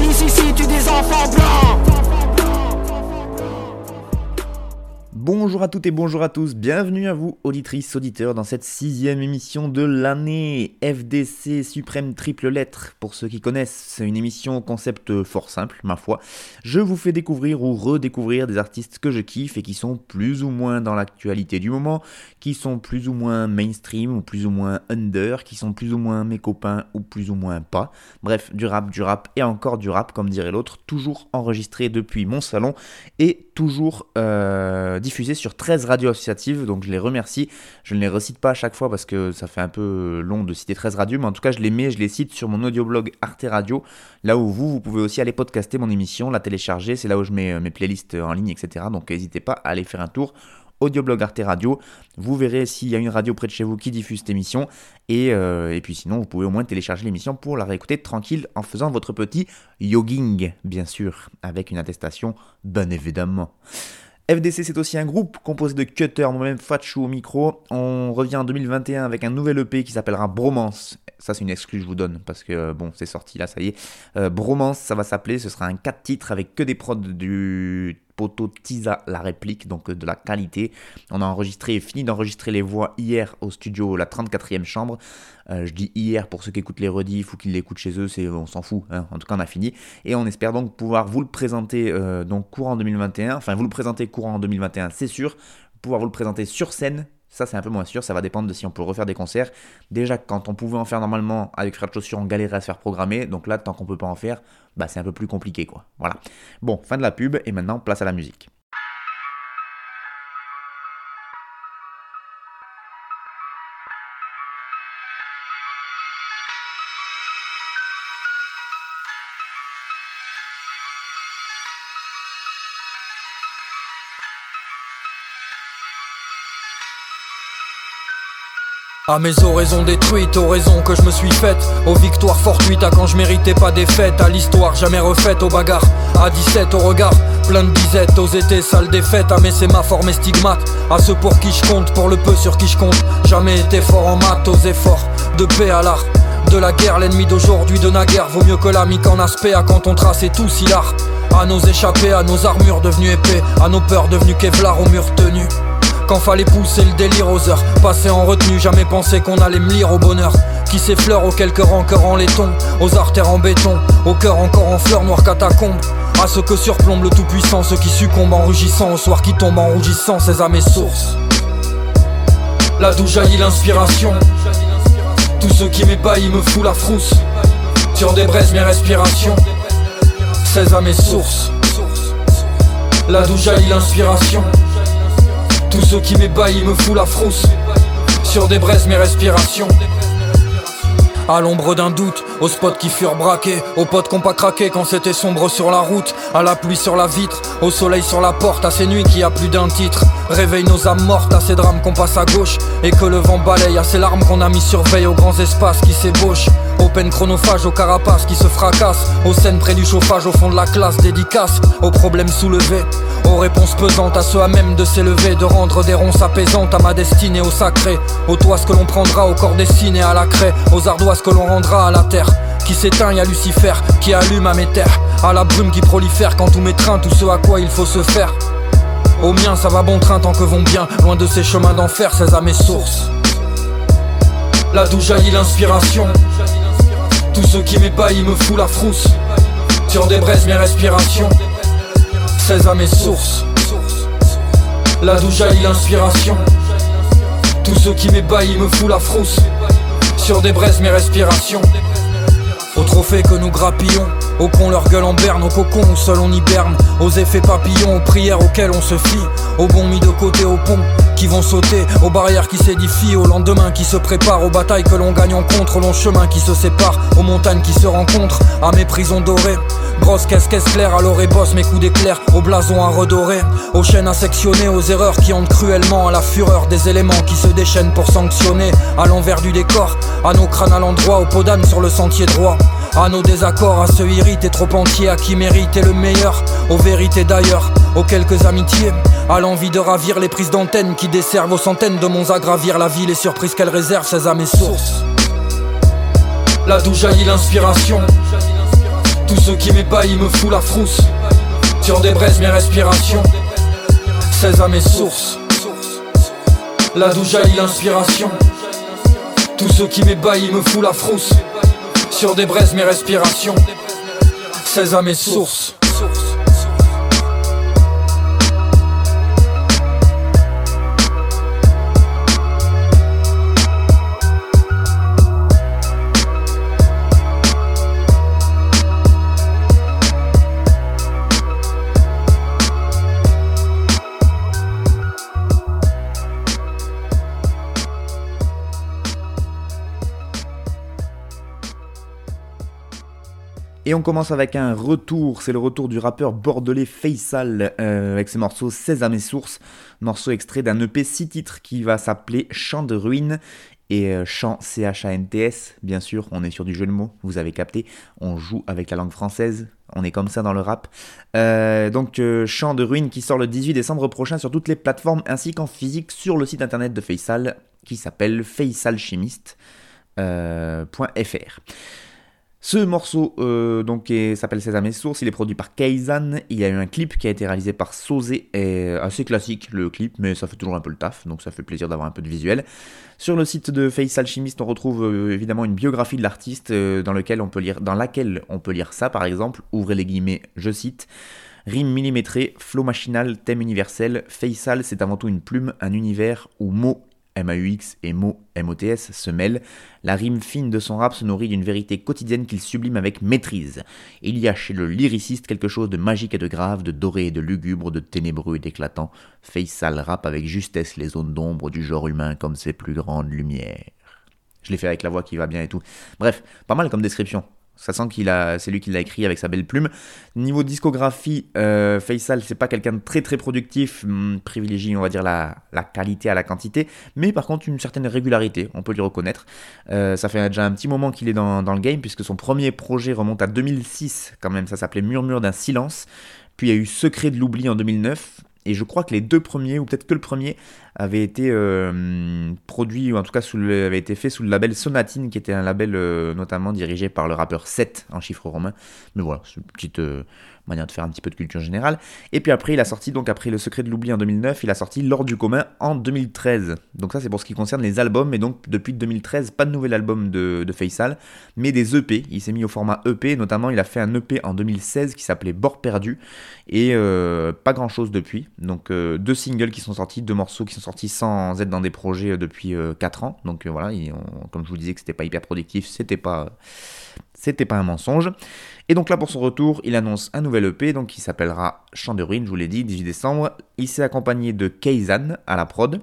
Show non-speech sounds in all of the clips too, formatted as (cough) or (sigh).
Si police ici tue des enfants blancs Bonjour à toutes et bonjour à tous, bienvenue à vous auditrices, auditeurs dans cette sixième émission de l'année FDC Suprême Triple Lettre. Pour ceux qui connaissent, c'est une émission au concept fort simple, ma foi. Je vous fais découvrir ou redécouvrir des artistes que je kiffe et qui sont plus ou moins dans l'actualité du moment, qui sont plus ou moins mainstream ou plus ou moins under, qui sont plus ou moins mes copains ou plus ou moins pas. Bref, du rap, du rap et encore du rap, comme dirait l'autre, toujours enregistré depuis mon salon et toujours euh, diffusé sur 13 radios associatives, donc je les remercie. Je ne les recite pas à chaque fois parce que ça fait un peu long de citer 13 radios, mais en tout cas je les mets, je les cite sur mon audioblog Arte Radio, là où vous, vous pouvez aussi aller podcaster mon émission, la télécharger, c'est là où je mets euh, mes playlists en ligne, etc. Donc n'hésitez pas à aller faire un tour audioblog Arte Radio. Vous verrez s'il y a une radio près de chez vous qui diffuse cette émission. Et, euh, et puis sinon, vous pouvez au moins télécharger l'émission pour la réécouter tranquille en faisant votre petit yogging, bien sûr, avec une attestation, bien évidemment. FDC, c'est aussi un groupe composé de Cutter, moi-même Fatchou au micro. On revient en 2021 avec un nouvel EP qui s'appellera Bromance. Ça, c'est une excuse que je vous donne parce que euh, bon, c'est sorti là, ça y est. Euh, Bromance, ça va s'appeler. Ce sera un 4 titres avec que des prods du poteau Tisa la réplique, donc de la qualité. On a enregistré, fini d'enregistrer les voix hier au studio, la 34e chambre. Euh, je dis hier pour ceux qui écoutent les rediffs ou qui l'écoutent chez eux, c'est on s'en fout. hein. En tout cas, on a fini et on espère donc pouvoir vous le présenter euh, donc courant 2021. Enfin, vous le présenter courant en 2021, c'est sûr. Pouvoir vous le présenter sur scène. Ça, c'est un peu moins sûr. Ça va dépendre de si on peut refaire des concerts. Déjà, quand on pouvait en faire normalement avec Frère de Chaussures, on galérait à se faire programmer. Donc là, tant qu'on peut pas en faire, bah, c'est un peu plus compliqué, quoi. Voilà. Bon, fin de la pub. Et maintenant, place à la musique. À mes oraisons détruites, aux raisons que je me suis faites Aux victoires fortuites, à quand je méritais pas des À l'histoire jamais refaite, aux bagarres À 17, au regard, plein de bisettes Aux étés, sales défaites, à mais c'est ma forme et stigmate À ceux pour qui je compte, pour le peu sur qui je compte. Jamais été fort en maths, aux efforts De paix à l'art. De la guerre, l'ennemi d'aujourd'hui de naguère. Vaut mieux que l'ami qu'en aspect, à quand on traçait tous hilar À nos échappés, à nos armures devenues épées À nos peurs devenues Kevlar aux murs tenus quand fallait pousser le délire aux heures Passer en retenue, jamais pensé qu'on allait me lire au bonheur. Qui s'effleure aux quelques rancœurs en laiton Aux artères en béton, au cœur encore en fleurs noires catacombes. À ceux que surplombe le tout-puissant Ceux qui succombent en rugissant Au soir qui tombe en rougissant Ces âmes et sources. Là d'où jaillit l'inspiration. Tous ceux qui m'ébahissent me fout la frousse. Sur des braises mes respirations. Ces âmes et sources. Là d'où jaillit l'inspiration tous ceux qui m'ébahissent me fout la frousse. Sur des braises mes respirations. À l'ombre d'un doute, aux spots qui furent braqués, aux potes qu'on pas craqué quand c'était sombre sur la route, à la pluie sur la vitre, au soleil sur la porte, à ces nuits qui a plus d'un titre. Réveille nos âmes mortes, à ces drames qu'on passe à gauche, et que le vent balaye, à ces larmes qu'on a mis sur veille, aux grands espaces qui s'ébauchent, aux peines chronophages, aux carapaces qui se fracassent, aux scènes près du chauffage, au fond de la classe, dédicace, aux problèmes soulevés, aux réponses pesantes, à ceux à même de s'élever, de rendre des ronces apaisantes à ma destinée, au sacré, aux toits que l'on prendra, au corps dessiné à la craie, aux ardoises que l'on rendra à la terre. Qui s'éteint, a Lucifer qui allume à mes terres. À la brume qui prolifère quand tout m'étreint Tout ce à quoi il faut se faire. Au mien ça va bon train tant que vont bien Loin de ces chemins d'enfer, ces à mes sources. Là d'où jaillit l'inspiration Tous ceux qui m'ébahissent me fout la frousse. Sur des braises mes respirations. Ces à mes sources. Là d'où jaillit l'inspiration. Tous ceux qui m'ébahissent me fout la frousse. Sur des braises mes respirations Au trophée que nous grappillons Aux cons leur gueule en berne, aux cocons où seul on hiberne Aux effets papillons, aux prières auxquelles on se fie Aux bons mis de côté, aux ponts qui vont sauter Aux barrières qui s'édifient, au lendemain qui se préparent Aux batailles que l'on gagne en contre, aux longs chemins qui se séparent Aux montagnes qui se rencontrent, à mes prisons dorées Grosse caisse, caisse claire, à l'orée bosse mes coups d'éclair. Aux blasons à redorer, aux chaînes à sectionner. Aux erreurs qui hantent cruellement, à la fureur des éléments qui se déchaînent pour sanctionner. À l'envers du décor, à nos crânes à l'endroit, aux podanes sur le sentier droit. À nos désaccords, à ceux irrités trop entiers, à qui méritait le meilleur, aux vérités d'ailleurs, aux quelques amitiés, à l'envie de ravir les prises d'antenne qui desservent aux centaines de monts à gravir la vie, les surprises qu'elle réserve, ces à mes sources. Là d'où jaillit l'inspiration, tout ce qui m'ébahit me fout la frousse, sur des braises mes respirations, ces à mes sources. Là d'où jaillit l'inspiration, tout ce qui m'ébahit me fout la frousse. Sur des braises mes respirations. 16 à mes sources Et on commence avec un retour, c'est le retour du rappeur bordelais Faisal euh, avec ses morceaux 16 à mes sources, morceau extrait d'un EP 6 titres qui va s'appeler Chant de ruines et euh, chant C-H-A-N-T-S, bien sûr, on est sur du jeu de mots, vous avez capté, on joue avec la langue française, on est comme ça dans le rap. Euh, donc Chant de ruines qui sort le 18 décembre prochain sur toutes les plateformes ainsi qu'en physique sur le site internet de Faisal qui s'appelle faisalchimiste.fr. Ce morceau euh, donc s'appelle Sésame Source, il est produit par Keizan, il y a eu un clip qui a été réalisé par Sosé, assez classique le clip, mais ça fait toujours un peu le taf, donc ça fait plaisir d'avoir un peu de visuel. Sur le site de Face Alchimiste, on retrouve euh, évidemment une biographie de l'artiste euh, dans, laquelle on peut lire ça par exemple, ouvrez les guillemets, je cite. Rime millimétrée, flow machinal, thème universel, Faisal c'est avant tout une plume, un univers où mots MAUX et mots se mêlent, la rime fine de son rap se nourrit d'une vérité quotidienne qu'il sublime avec maîtrise. Il y a chez le lyriciste quelque chose de magique et de grave, de doré et de lugubre, de ténébreux et d'éclatant. Faisal rap avec justesse les zones d'ombre du genre humain comme ses plus grandes lumières. Je l'ai fait avec la voix qui va bien et tout. Bref, pas mal comme description. Ça sent qu'il a, c'est lui qui l'a écrit avec sa belle plume. Niveau discographie, euh, Faisal, c'est pas quelqu'un de très très productif, hum, privilégie on va dire la, qualité à la quantité, mais par contre une certaine régularité, on peut lui reconnaître. Euh, ça fait déjà un petit moment qu'il est dans, dans, le game, puisque son premier projet remonte à 2006 quand même, ça s'appelait Murmure d'un silence. Puis il y a eu Secret de l'oubli en 2009, et je crois que les deux premiers, ou peut-être que le premier, avait été euh, produit, ou en tout cas avait été fait sous le label Sonatine, qui était un label euh, notamment dirigé par le rappeur 7 en chiffres romains. Mais voilà, c'est une petite euh, manière de faire un petit peu de culture générale. Et puis après, il a sorti, donc après Le Secret de l'Oubli en 2009, il a sorti L'Ordre du commun en 2013. Donc ça, c'est pour ce qui concerne les albums. Et donc, depuis 2013, pas de nouvel album de, de Faisal, mais des EP. Il s'est mis au format EP, notamment, il a fait un EP en 2016 qui s'appelait Bord perdu. Et euh, pas grand chose depuis. Donc, deux singles qui sont sortis, deux morceaux qui sont sortis sans être dans des projets euh, depuis 4 ans. Donc voilà, comme je vous disais que c'était pas hyper productif, c'était pas c'était pas un mensonge. Et donc là, pour son retour, il annonce un nouvel EP, donc qui s'appellera Chant de ruine, je vous l'ai dit, 18 décembre. Il s'est accompagné de Keizan à la prod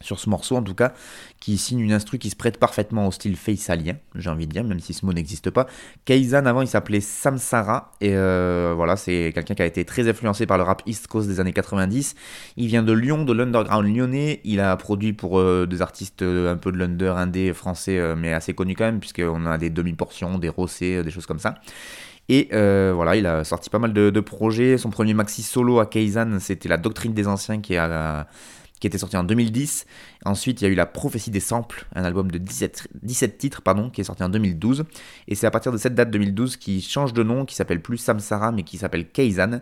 sur ce morceau en tout cas, qui signe une instru qui se prête parfaitement au style faisalien, j'ai envie de dire, même si ce mot n'existe pas. Kaizan avant il s'appelait Samsara, et euh, voilà, c'est quelqu'un qui a été très influencé par le rap East Coast des années 90. Il vient de Lyon, de l'underground lyonnais, il a produit pour euh, des artistes euh, un peu de l'under indé français, mais assez connus quand même, puisqu'on a des demi-portions, des rossés, des choses comme ça. Et voilà, il a sorti pas mal de, projets. Son premier maxi solo à Keizan, c'était La Doctrine des Anciens qui a qui était sorti en 2010. Ensuite, il y a eu La Prophétie des Samples, un album de 17, 17 titres, pardon, qui est sorti en 2012. Et c'est à partir de cette date 2012 qu'il change de nom, qui s'appelle plus Samsara, mais qui s'appelle Keizan.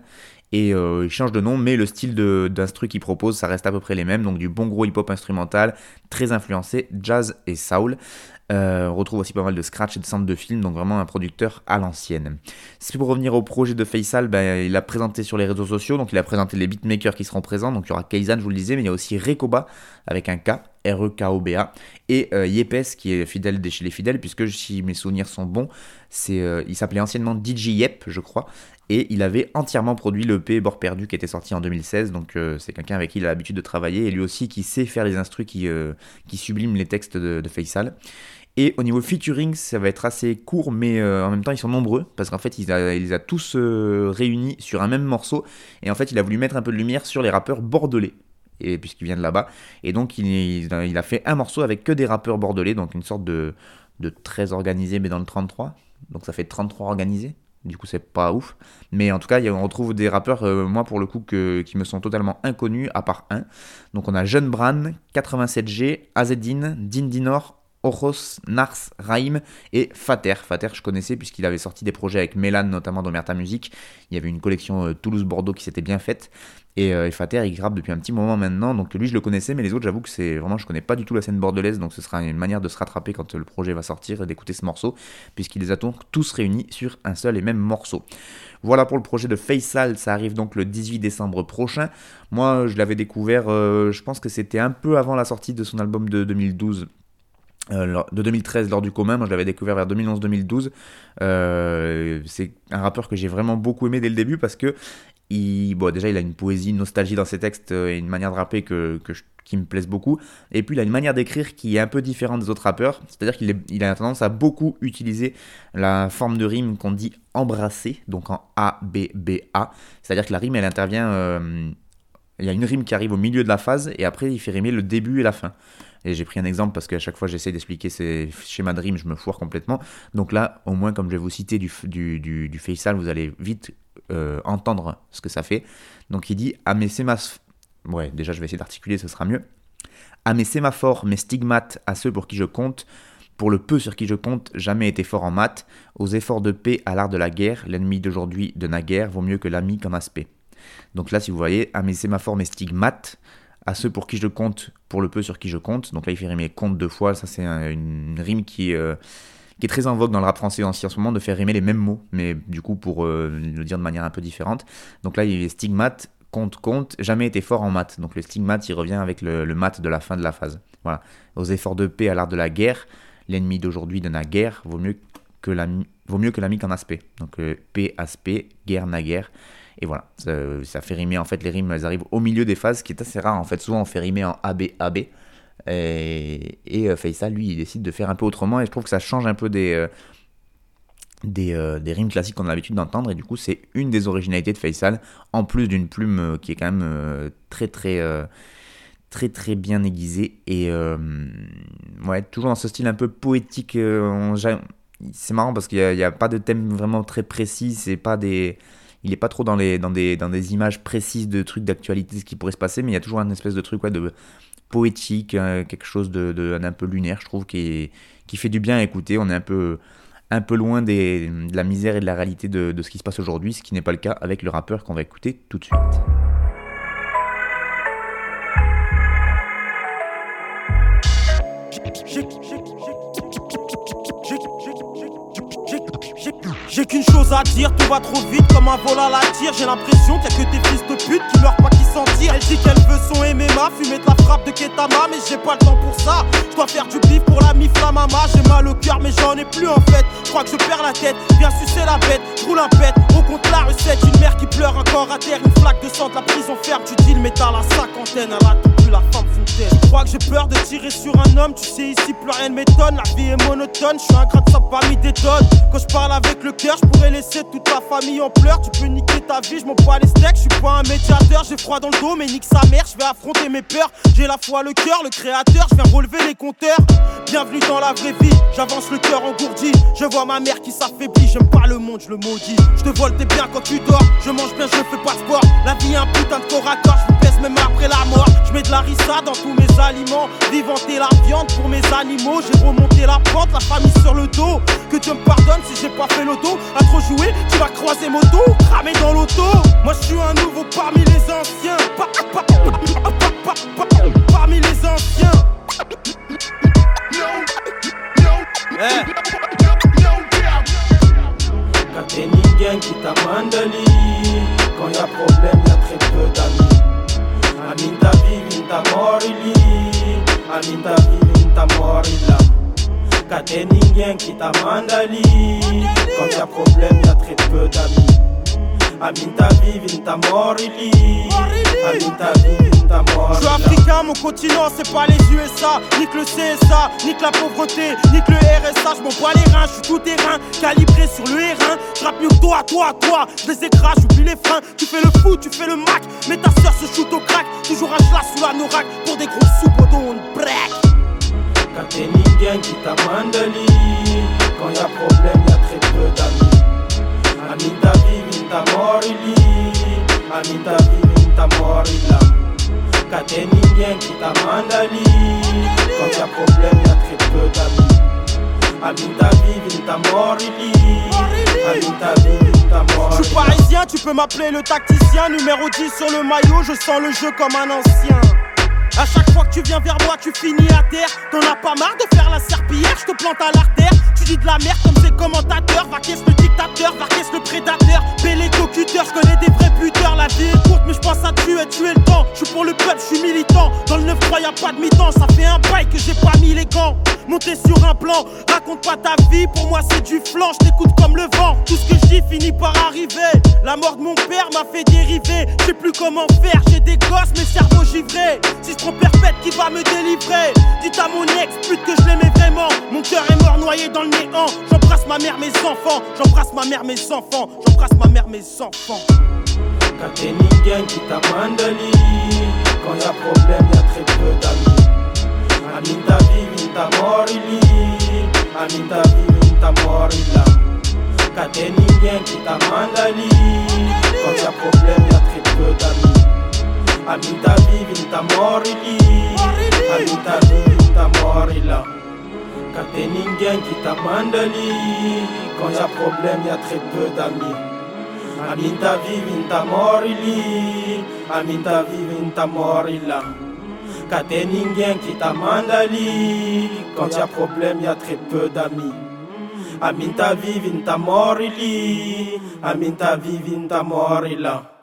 Et euh, il change de nom, mais le style d'instru qu'il propose, ça reste à peu près les mêmes. Donc du bon gros hip-hop instrumental, très influencé, jazz et soul. Euh, on retrouve aussi pas mal de scratch et de centres de films, donc vraiment un producteur à l'ancienne. Si pour revenir au projet de Faisal, ben, il a présenté sur les réseaux sociaux, donc il a présenté les beatmakers qui seront présents, donc il y aura Kaizen, je vous le disais, mais il y a aussi Rekoba avec un K, R-E-K-O-B-A, et euh, Yepes qui est fidèle de chez les fidèles, puisque si mes souvenirs sont bons, c'est, euh, il s'appelait anciennement DJ Yep, je crois, et il avait entièrement produit le P Bord Perdu qui était sorti en 2016, donc c'est quelqu'un avec qui il a l'habitude de travailler, et lui aussi qui sait faire les instrus qui, qui subliment les textes de, de Faisal. Et au niveau featuring, ça va être assez court, mais en même temps, ils sont nombreux, parce qu'en fait, il, les a tous réunis sur un même morceau, et en fait, il a voulu mettre un peu de lumière sur les rappeurs bordelais puisqu'il vient de là-bas. Et donc il, a fait un morceau avec que des rappeurs bordelais, donc une sorte de, de 13 organisés, mais dans le 33. Donc ça fait 33 organisés. Du coup, c'est pas ouf. Mais en tout cas, on retrouve des rappeurs, euh, moi pour le coup, qui me sont totalement inconnus, à part un. Donc on a Jeune Bran, 87G, Azedine, Dindinor, Oros, Nars, Raim et Fater. Fater, je connaissais puisqu'il avait sorti des projets avec Mélan, notamment dans Merta Music. Il y avait une collection euh, Toulouse-Bordeaux qui s'était bien faite. Euh, et, Fater, il grappe depuis un petit moment maintenant. Donc lui, je le connaissais, mais les autres, j'avoue que c'est vraiment, je connais pas du tout la scène bordelaise. Donc ce sera une manière de se rattraper quand le projet va sortir et d'écouter ce morceau, puisqu'il les a tous réunis sur un seul et même morceau. Voilà pour le projet de Faisal, ça arrive donc le 18 décembre prochain. Moi, je l'avais découvert, euh, je pense que c'était un peu avant la sortie de son album de 2012, euh, de 2013 lors du commun, moi je l'avais découvert vers 2011-2012. Euh, c'est un rappeur que j'ai vraiment beaucoup aimé dès le début parce que il, bon, déjà il a une poésie, une nostalgie dans ses textes euh, et une manière de rapper que, qui me plaisent beaucoup. Et puis il a une manière d'écrire qui est un peu différente des autres rappeurs. C'est-à-dire qu'il il a tendance à beaucoup utiliser la forme de rime qu'on dit embrasser, donc en A, B, B, A. C'est-à-dire que la rime elle intervient. il y a une rime qui arrive au milieu de la phase et après il fait rimer le début et la fin. Et j'ai pris un exemple parce qu'à chaque fois j'essaie d'expliquer ces schémas de rime, je me foire complètement. Donc là, au moins, comme je vais vous citer du, du, du, vous allez vite euh, entendre ce que ça fait. Donc il dit À mes sémaphores. Ouais, déjà je vais essayer d'articuler, ce sera mieux. À mes sémaphores, mes stigmates, à ceux pour qui je compte, pour le peu sur qui je compte, jamais été fort en maths, aux efforts de paix, à l'art de la guerre, l'ennemi d'aujourd'hui de naguère vaut mieux que l'ami qu'en aspect. Donc là, si vous voyez, à mes sémaphores, mes stigmates, à ceux pour qui je compte, pour le peu sur qui je compte. Donc là, il fait rimer compte deux fois. Ça, c'est une rime qui, euh, qui est très en vogue dans le rap français en ce moment, de faire rimer les mêmes mots, mais du coup, pour euh, le dire de manière un peu différente. Donc là, il est stigmate, compte, compte, jamais été fort en maths. Donc le stigmate, il revient avec le, maths de la fin de la phase. Voilà. Aux efforts de paix, à l'art de la guerre, l'ennemi d'aujourd'hui de la guerre vaut mieux que l'ami, vaut mieux que qu'en aspect. Donc euh, paix, aspect, guerre, naguère. Et voilà, ça, fait rimer, en fait, les rimes, elles arrivent au milieu des phases, ce qui est assez rare. En fait, souvent, on fait rimer en AB, AB. Et, et euh, Faisal, lui, il décide de faire un peu autrement, et je trouve que ça change un peu des, euh, des, euh, des, rimes classiques qu'on a l'habitude d'entendre, et du coup, c'est une des originalités de Faisal, en plus d'une plume qui est quand même très, très très très bien aiguisée et ouais toujours dans ce style un peu poétique c'est marrant parce qu'il n'y a, a, pas de thème vraiment très précis c'est pas des il n'est pas trop dans, les, dans, des, dans des images précises de trucs d'actualité, ce qui pourrait se passer, mais il y a toujours un espèce de truc ouais, de poétique, hein, quelque chose de, de, un peu lunaire, je trouve, qui, qui fait du bien à écouter. On est un peu, un peu loin des, de la misère et de la réalité de, de ce qui se passe aujourd'hui, ce qui n'est pas le cas avec le rappeur qu'on va écouter tout de suite. J'ai qu'une chose à dire, tout va trop vite comme un vol à la tire. J'ai l'impression qu'il y a que des fils de pute qui meurent pas qui s'en tirent. Elle dit qu'elle veut son MMA, fumer de la frappe de Ketama, mais j'ai pas le temps pour ça. Je dois faire du bif pour la Flamama. J'ai mal au cœur, mais j'en ai plus en fait. Je crois que je perds la tête, viens sucer la bête, roule un pet. Au compte la recette, une mère qui pleure encore à terre, une flaque de sang de la prison ferme. Tu dis le métal à cinquantaine, elle a tout plus la femme fontaine. Je crois que j'ai peur de tirer sur un homme, tu sais ici plus rien ne m'étonne. La vie est monotone, je suis un gratte ça parmi des tonnes. Quand je parle avec le je pourrais laisser toute ta famille en pleurs. Tu peux niquer ta vie, je m'en bats les steaks. Je suis pas un médiateur, j'ai froid dans le dos, mais nique sa mère. Je vais affronter mes peurs. J'ai la foi, le cœur, le créateur. Je viens relever les compteurs. Bienvenue dans la vraie vie. J'avance le cœur engourdi. Je vois ma mère qui s'affaiblit. J'aime pas le monde, je le maudis. Je te vole tes biens quand tu dors. Je mange bien, je fais pas de sport. La vie est un putain de corps à corps. Je pèse même après la mort harissa dans tous mes aliments. Vivanter la viande pour mes animaux. J'ai remonté la pente, la famille sur le dos. Que Dieu me pardonne si j'ai pas fait l'auto. À trop jouer, tu vas croiser moto, cramé dans l'auto. Moi je suis un nouveau parmi les anciens. Parmi les anciens. Eh. Hey. Kateni gang qui t'a mandali Quand y'a problème y'a très peu d'amis nitamori lini anitavili nitamori là Qu'à tes ninguen qui t'a mandali Quand y'a problème y'a très peu d'amis. Aminta vivinta morili Aminta vivinta morili Je suis africain, mon continent c'est pas les USA Nique le CSA, nique la pauvreté, nique le RSA Je m'envoie les reins, je suis tout terrain Calibré sur le R1 Je rappe mieux que toi, toi, toi. Je les écrase, j'oublie les freins. Tu fais le fou, tu fais le mac. Mais ta soeur se shoot au crack. Toujours un chlass sous la norac Pour des gros sous on break. Quand t'es Ningen qui t'a mandali Quand y'a problème y'a très peu d'amis. Aminta vivinta vivinta morila Quand y'a problème y'a très peu d'amis. Je suis parisien, tu peux m'appeler le tacticien. Numéro 10 sur le maillot, je sens le jeu comme un ancien à chaque fois que tu viens vers moi, tu finis à terre. T'en as pas marre de faire la serpillière, je te plante à l'artère. Tu dis de la merde comme ces commentateurs. Va qu'est-ce le dictateur, va qu'est-ce le prédateur. Bélé cocuteur, je connais des vrais buteurs. La vie est courte, mais je pense à tuer, tuer le temps. Je suis pour le peuple, je suis militant. Dans le 9-3, y a pas de mi-temps. Ça fait un bail que j'ai pas mis les gants. Monter sur un plan, raconte pas ta vie. Pour moi, c'est du flanc, je t'écoute comme le vent. Tout ce que dis finit par arriver. La mort de mon père m'a fait dériver. Je sais plus comment faire, j'ai des gosses, mes cerveaux givrés. Si je perpète, qui va me délivrer? Dites à mon ex, pute que je l'aimais vraiment. Mon cœur est mort noyé dans le néant. J'embrasse ma mère, mes enfants. J'embrasse ma mère, mes enfants. J'embrasse ma mère, mes enfants. Quand t'es Ningen qui t'a mandali Quand y'a problème y'a très peu d'amis Aminta vivinta morili Aminta vivinta morila. Quand t'es Ningen qui t'a mandali Quand y'a problème y'a très peu d'amis. Aminta vivinta morili Aminta vivinta morila. Quand t'es Ningen qui t'a mandali Quand y'a problème y'a très peu d'amis. Aminta vivinta morili Aminta vivinta morila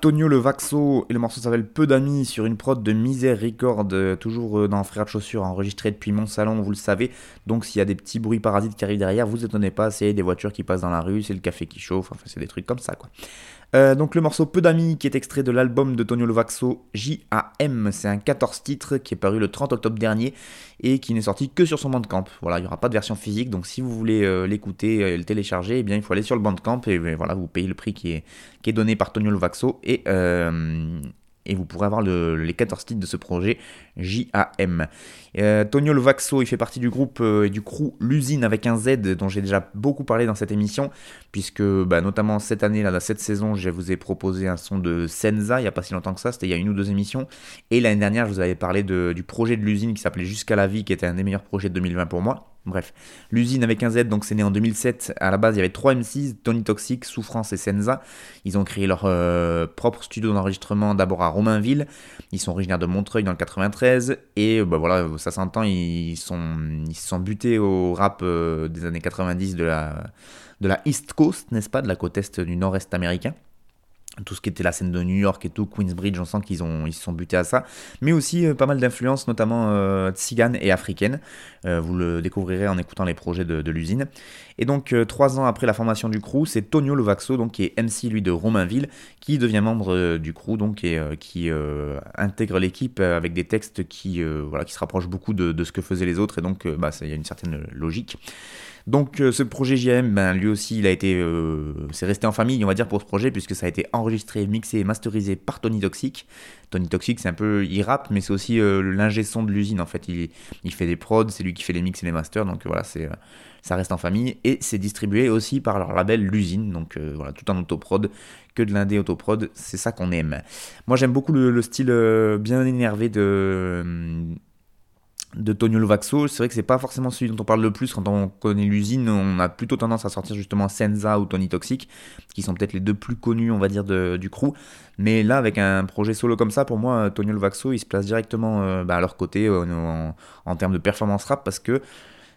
Tonio le Vaxo et le morceau s'appelle Peu d'amis sur une prod de Misère Record, toujours euh, dans Frères de Chaussures, enregistré depuis mon salon, vous le savez. Donc s'il y a des petits bruits parasites qui arrivent derrière, vous étonnez pas, c'est des voitures qui passent dans la rue, c'est le café qui chauffe, enfin c'est des trucs comme ça quoi. Euh, donc le morceau Peu d'amis qui est extrait de l'album de Tonio Lovaxo JAM, c'est un 14 titres qui est paru le 30 octobre dernier et qui n'est sorti que sur son Bandcamp. Voilà, il n'y aura pas de version physique, donc si vous voulez euh, l'écouter et le télécharger, eh bien il faut aller sur le Bandcamp et euh, voilà, vous payez le prix qui est, qui est donné par Tonio Lovaxo et, euh, et vous pourrez avoir le- les 14 titres de ce projet JAM. Euh, Tonio Lovaxo, il fait partie du groupe euh, et du crew L'usine avec un Z dont j'ai déjà beaucoup parlé dans cette émission puisque bah, notamment cette année, là, cette saison, je vous ai proposé un son de Senza il n'y a pas si longtemps que ça, c'était il y a une ou deux émissions. Et l'année dernière, je vous avais parlé du projet de l'usine qui s'appelait Jusqu'à la vie, qui était un des meilleurs projets de 2020 pour moi. Bref, l'usine avec un Z, donc c'est né en 2007. À la base, il y avait trois M6, Tony Toxic, Souffrance et Senza. Ils ont créé leur euh, propre studio d'enregistrement d'abord à Romainville. Ils sont originaires de Montreuil dans le 93. Et bah, voilà, ça s'entend, ils, sont, ils se sont butés au rap euh, des années 90 de la, de la East Coast, n'est-ce pas, de la côte est du nord-est américain tout ce qui était la scène de New York et tout, Queensbridge, on sent qu'ils ont, se sont butés à ça, mais aussi euh, pas mal d'influences, notamment euh, et africaines. Euh, vous le découvrirez en écoutant les projets de, l'usine. Et donc, euh, trois ans après la formation du crew, c'est Tonio Lovaxo, donc, qui est MC lui de Romainville, qui devient membre du crew, donc, et qui intègre l'équipe avec des textes qui, voilà, qui se rapprochent beaucoup de, ce que faisaient les autres, et donc, bah, il y a une certaine logique. Donc euh, ce projet JM, ben, lui aussi, il a été, euh, c'est resté en famille, on va dire, pour ce projet, puisque ça a été enregistré, mixé et masterisé par Tony Toxic. Tony Toxic, c'est un peu, il rappe, mais c'est aussi euh, l'ingé son de l'usine, en fait. Il, fait des prods, c'est lui qui fait les mix et les masters, donc voilà, ça reste en famille. Et c'est distribué aussi par leur label L'usine, donc voilà, tout en autoprod, que de l'indé autoprod, c'est ça qu'on aime. Moi j'aime beaucoup le, le style bien énervé de de Tonio Lovaxo, c'est vrai que c'est pas forcément celui dont on parle le plus quand on connaît l'usine, on a plutôt tendance à sortir justement Senza ou Tony Toxic, qui sont peut-être les deux plus connus, on va dire, de- du crew. Mais là, avec un projet solo comme ça, pour moi, Tonio Lovaxo, il se place directement euh, bah, à leur côté euh, en termes de performance rap, parce que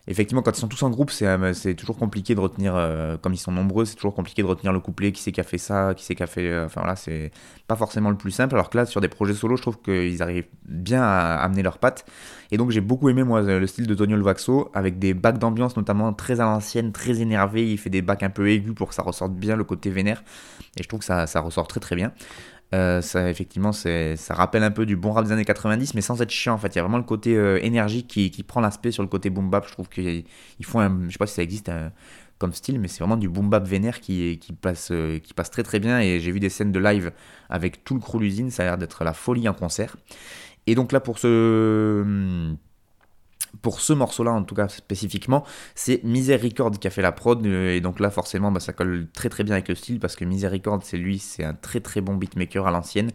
Effectivement, quand ils sont tous en groupe, c'est euh, toujours compliqué de retenir, euh, comme ils sont nombreux, c'est toujours compliqué de retenir le couplet, qui c'est qui a fait ça, qui c'est qui a fait. euh, enfin voilà, c'est pas forcément le plus simple. Alors que là, sur des projets solo, je trouve qu'ils arrivent bien à amener leurs pattes. Et donc, j'ai beaucoup aimé, moi, le style de Tonio Vaxo, avec des bacs d'ambiance, notamment très à l'ancienne, très énervé. Il fait des bacs un peu aigus pour que ça ressorte bien le côté vénère. Et je trouve que ça ressort très très bien. Euh, ça, effectivement, ça rappelle un peu du bon rap des années 90, mais sans être chiant. En fait, il y a vraiment le côté euh, énergique qui, prend l'aspect sur le côté boom bap. Je trouve qu'ils ils font, un, je sais pas si ça existe un- comme style, mais c'est vraiment du boom bap vénère qui, passe, euh, qui passe très très bien. Et j'ai vu des scènes de live avec tout le crew l'usine, ça a l'air d'être la folie en concert. Et donc là, pour ce pour ce morceau-là, en tout cas spécifiquement, c'est Miséricorde qui a fait la prod. euh, Et donc là, forcément, bah, ça colle très très bien avec le style parce que Miséricorde, c'est lui, c'est un très très bon beatmaker à l'ancienne.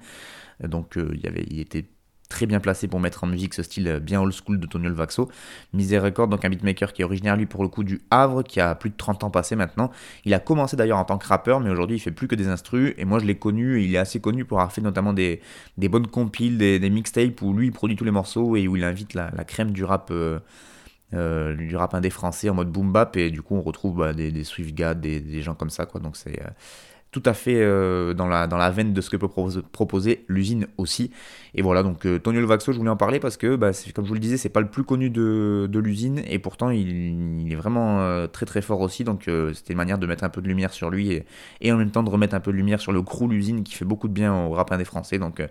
Euh, Donc euh, y avait, il était très bien placé pour mettre en musique ce style euh, bien old school de Tonio Vaxo. Miséricorde, donc un beatmaker qui est originaire lui pour le coup du Havre, qui a plus de 30 ans passé maintenant. Il a commencé d'ailleurs en tant que rappeur, mais aujourd'hui il fait plus que des instrus. Et moi je l'ai connu, il est assez connu pour avoir fait notamment des, bonnes compiles, des, mixtapes où lui il produit tous les morceaux et où il invite la, crème du rap. euh, euh, du rap indé français en mode boom bap et du coup on retrouve bah, des, Swiftgad, des, gens comme ça quoi donc c'est tout à fait euh, dans, la, dans la veine de ce que peut propose- proposer l'usine aussi. Et voilà donc euh, Tonio je voulais en parler parce que bah, comme je vous le disais c'est pas le plus connu de, de l'usine et pourtant il, est vraiment euh, très très fort aussi. Donc euh, c'était une manière de mettre un peu de lumière sur lui et, en même temps de remettre un peu de lumière sur le crew l'usine qui fait beaucoup de bien au rap indé français. Donc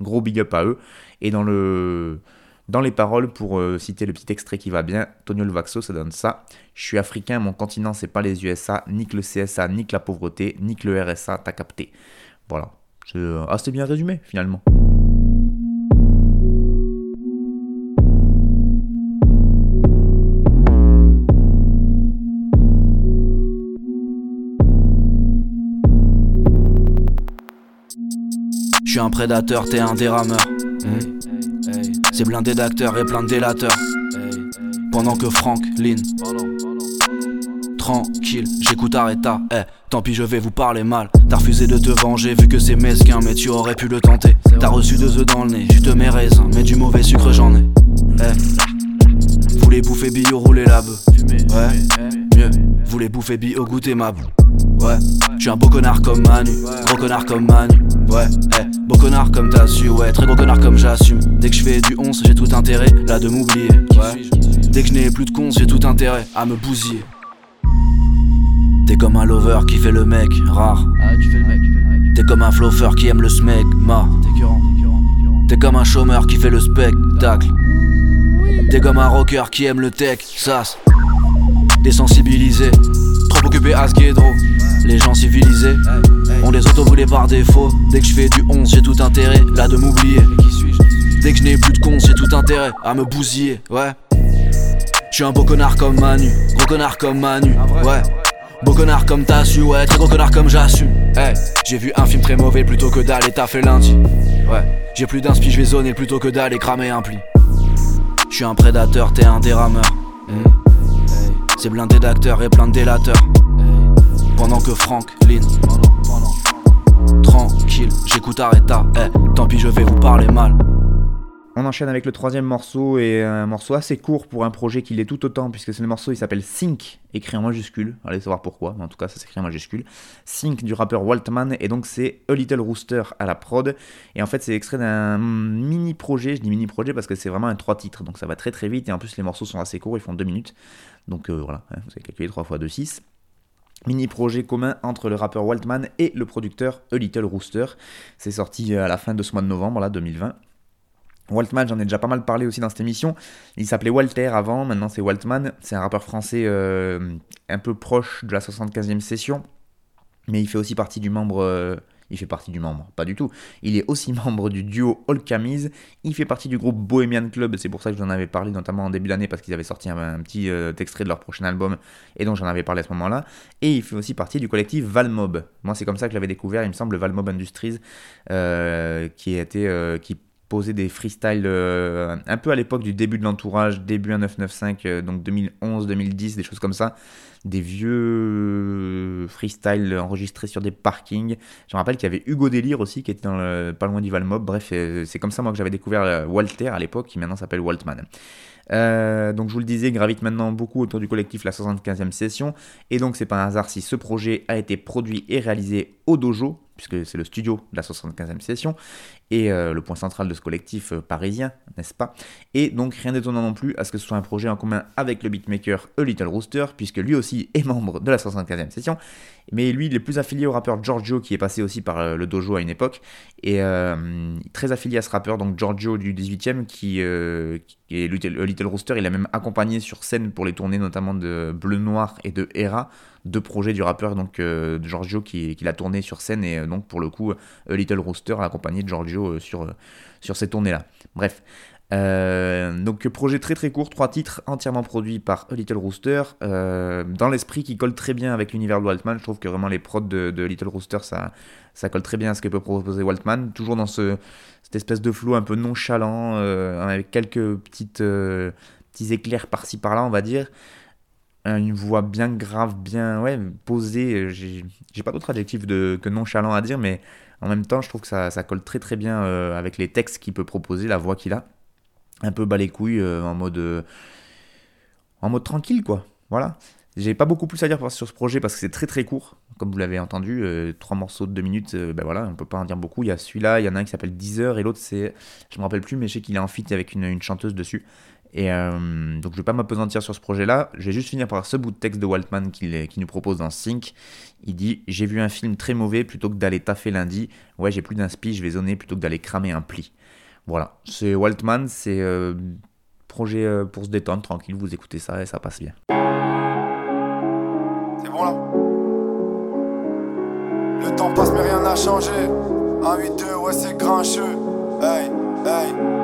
gros big up à eux. Et dans le dans les paroles, pour euh, citer le petit extrait qui va bien, Tonio Vaxo, ça donne ça. Je suis africain, mon continent, c'est pas les USA, nique le CSA, nique la pauvreté, nique le RSA, t'as capté. Voilà. C'est euh, ah, c'était bien résumé, finalement. Je suis un prédateur, t'es un dérameur. C'est blindé d'acteurs et plein de délateurs. Pendant que Frank, Lynn, tranquille, j'écoute Arrêta. Eh, tant pis, je vais vous parler mal. T'as refusé de te venger vu que c'est mesquin, mais tu aurais pu le tenter. T'as reçu deux œufs dans le nez, je te mets raisin, mais du mauvais sucre j'en ai. Eh, voulez bouffer bio, rouler la bœuf. Ouais, mieux, voulez bouffer bio, goûter ma boue. Ouais, je suis un beau connard comme Manu, gros connard comme Manu. Ouais, eh, beau connard comme t'as su, ouais, très gros connard comme j'assume. Dès que je fais du 11, j'ai tout intérêt là de m'oublier. Ouais, dès que je n'ai plus de cons, j'ai tout intérêt à me bousiller. T'es comme un lover qui fait le mec rare. Ah, tu fais le mec. T'es comme un fluffer qui aime le t'es écœurant. T'es comme un chômeur qui fait le spectacle. T'es comme un rocker qui aime le tech, sas. Désensibilisé, trop occupé à ce guédro. Les gens civilisés ont des autos brûlées par défaut. Dès que je fais du 11, j'ai tout intérêt là de m'oublier. Dès que je n'ai plus de cons, j'ai tout intérêt à me bousiller, ouais. Je suis un beau connard comme Manu, gros connard comme Manu, ouais. Beau connard comme t'as su, ouais, très gros connard comme j'assume. Hey, j'ai vu un film très mauvais plutôt que d'aller taffer lundi. Ouais, j'ai plus d'inspi, je vais zoner plutôt que d'aller cramer un pli. Je suis un prédateur, t'es un dérameur. C'est blindé d'acteurs et plein de délateurs. Pendant que Frank, Lynn, tranquille, j'écoute Arrêta. Eh, tant pis, je vais vous parler mal. On enchaîne avec le troisième morceau et un morceau assez court pour un projet qui l'est tout autant puisque c'est le morceau il s'appelle Sync écrit en majuscule. Allez savoir pourquoi, mais en tout cas ça s'écrit en majuscule. Sync du rappeur Waltman et donc c'est A Little Rooster à la prod et en fait c'est extrait d'un mini projet. Je dis mini projet parce que c'est vraiment un trois titres donc ça va très très vite et en plus les morceaux sont assez courts, ils font deux minutes. Donc euh, voilà, hein, vous avez calculé 3 fois 2, 6. Mini projet commun entre le rappeur Waltman et le producteur A Little Rooster. C'est sorti à la fin de ce mois de novembre, là, 2020. Waltman, j'en ai déjà pas mal parlé aussi dans cette émission. Il s'appelait Walter avant, maintenant c'est Waltman. C'est un rappeur français euh, un peu proche de la 75e session, mais il fait aussi partie du membre. euh, il fait partie du membre, pas du tout. Il est aussi (laughs) membre du duo All Camise. Il fait partie du groupe Bohemian Club. C'est pour ça que j'en avais parlé, notamment en début d'année, parce qu'ils avaient sorti un, petit euh, extrait de leur prochain album, et donc j'en avais parlé à ce moment-là. Et il fait aussi partie du collectif Valmob. Moi, c'est comme ça que j'avais découvert, il me semble, Valmob Industries, euh, qui était, euh, qui poser des freestyles euh, un peu à l'époque du début de l'entourage, début 1995, euh, donc 2011-2010, des choses comme ça. Des vieux freestyles enregistrés sur des parkings. Je me rappelle qu'il y avait Hugo Délire aussi qui était dans le- pas loin du Valmob. Bref, euh, c'est comme ça moi que j'avais découvert Walter à l'époque, qui maintenant s'appelle Waltman. Donc je vous le disais, gravite maintenant beaucoup autour du collectif la 75e session. Et donc c'est pas un hasard si ce projet a été produit et réalisé au dojo, puisque c'est le studio de la 75e session, et euh, le point central de ce collectif euh, parisien, n'est-ce pas? Et donc rien d'étonnant non plus à ce que ce soit un projet en commun avec le beatmaker A Little Rooster, puisque lui aussi est membre de la 75e session, mais lui il est plus affilié au rappeur Giorgio qui est passé aussi par euh, le dojo à une époque, et très affilié à ce rappeur, donc Giorgio du 18e, qui, est A Little Rooster, il a même accompagné sur scène pour les tournées notamment de Bleu Noir et de Hera, deux projets du rappeur donc Giorgio qui, qui l'a tourné sur scène. Et donc pour le coup A Little Rooster a accompagné Giorgio euh, sur, euh, sur ces tournées là. Bref. Euh, donc projet très très court, trois titres entièrement produits par A Little Rooster, dans l'esprit qui colle très bien avec l'univers de Waltman. Je trouve que vraiment les prods de, Little Rooster ça, ça colle très bien à ce que peut proposer Waltman, toujours dans ce, cette espèce de flow un peu nonchalant, euh, avec quelques petites, petits éclairs par-ci par-là on va dire. Une voix bien grave, bien ouais, posée. j'ai pas d'autre adjectif de, que nonchalant à dire, mais en même temps, je trouve que ça, ça colle très très bien euh, avec les textes qu'il peut proposer, la voix qu'il a. Un peu bas les couilles, euh, en mode. euh, en mode tranquille, quoi. Voilà. J'ai pas beaucoup plus à dire sur ce projet parce que c'est très très court, comme vous l'avez entendu, trois morceaux de deux minutes, euh, ben voilà, on peut pas en dire beaucoup. Il y a celui-là, il y en a un qui s'appelle Deezer et l'autre c'est, je me rappelle plus, mais je sais qu'il est en feat avec une chanteuse dessus. Et euh, donc je vais pas m'apesantir sur ce projet-là, je vais juste finir par ce bout de texte de Waltman qu'il qui nous propose dans Sync. Il dit J'ai vu un film très mauvais plutôt que d'aller taffer lundi. Ouais, j'ai plus d'inspi, je vais zoner plutôt que d'aller cramer un pli. Voilà, c'est Waltman, c'est euh, projet euh, pour se détendre, tranquille, vous écoutez ça et ça passe bien. C'est bon là Le temps passe mais rien n'a changé 1, 8, 2, ouais c'est grincheux hey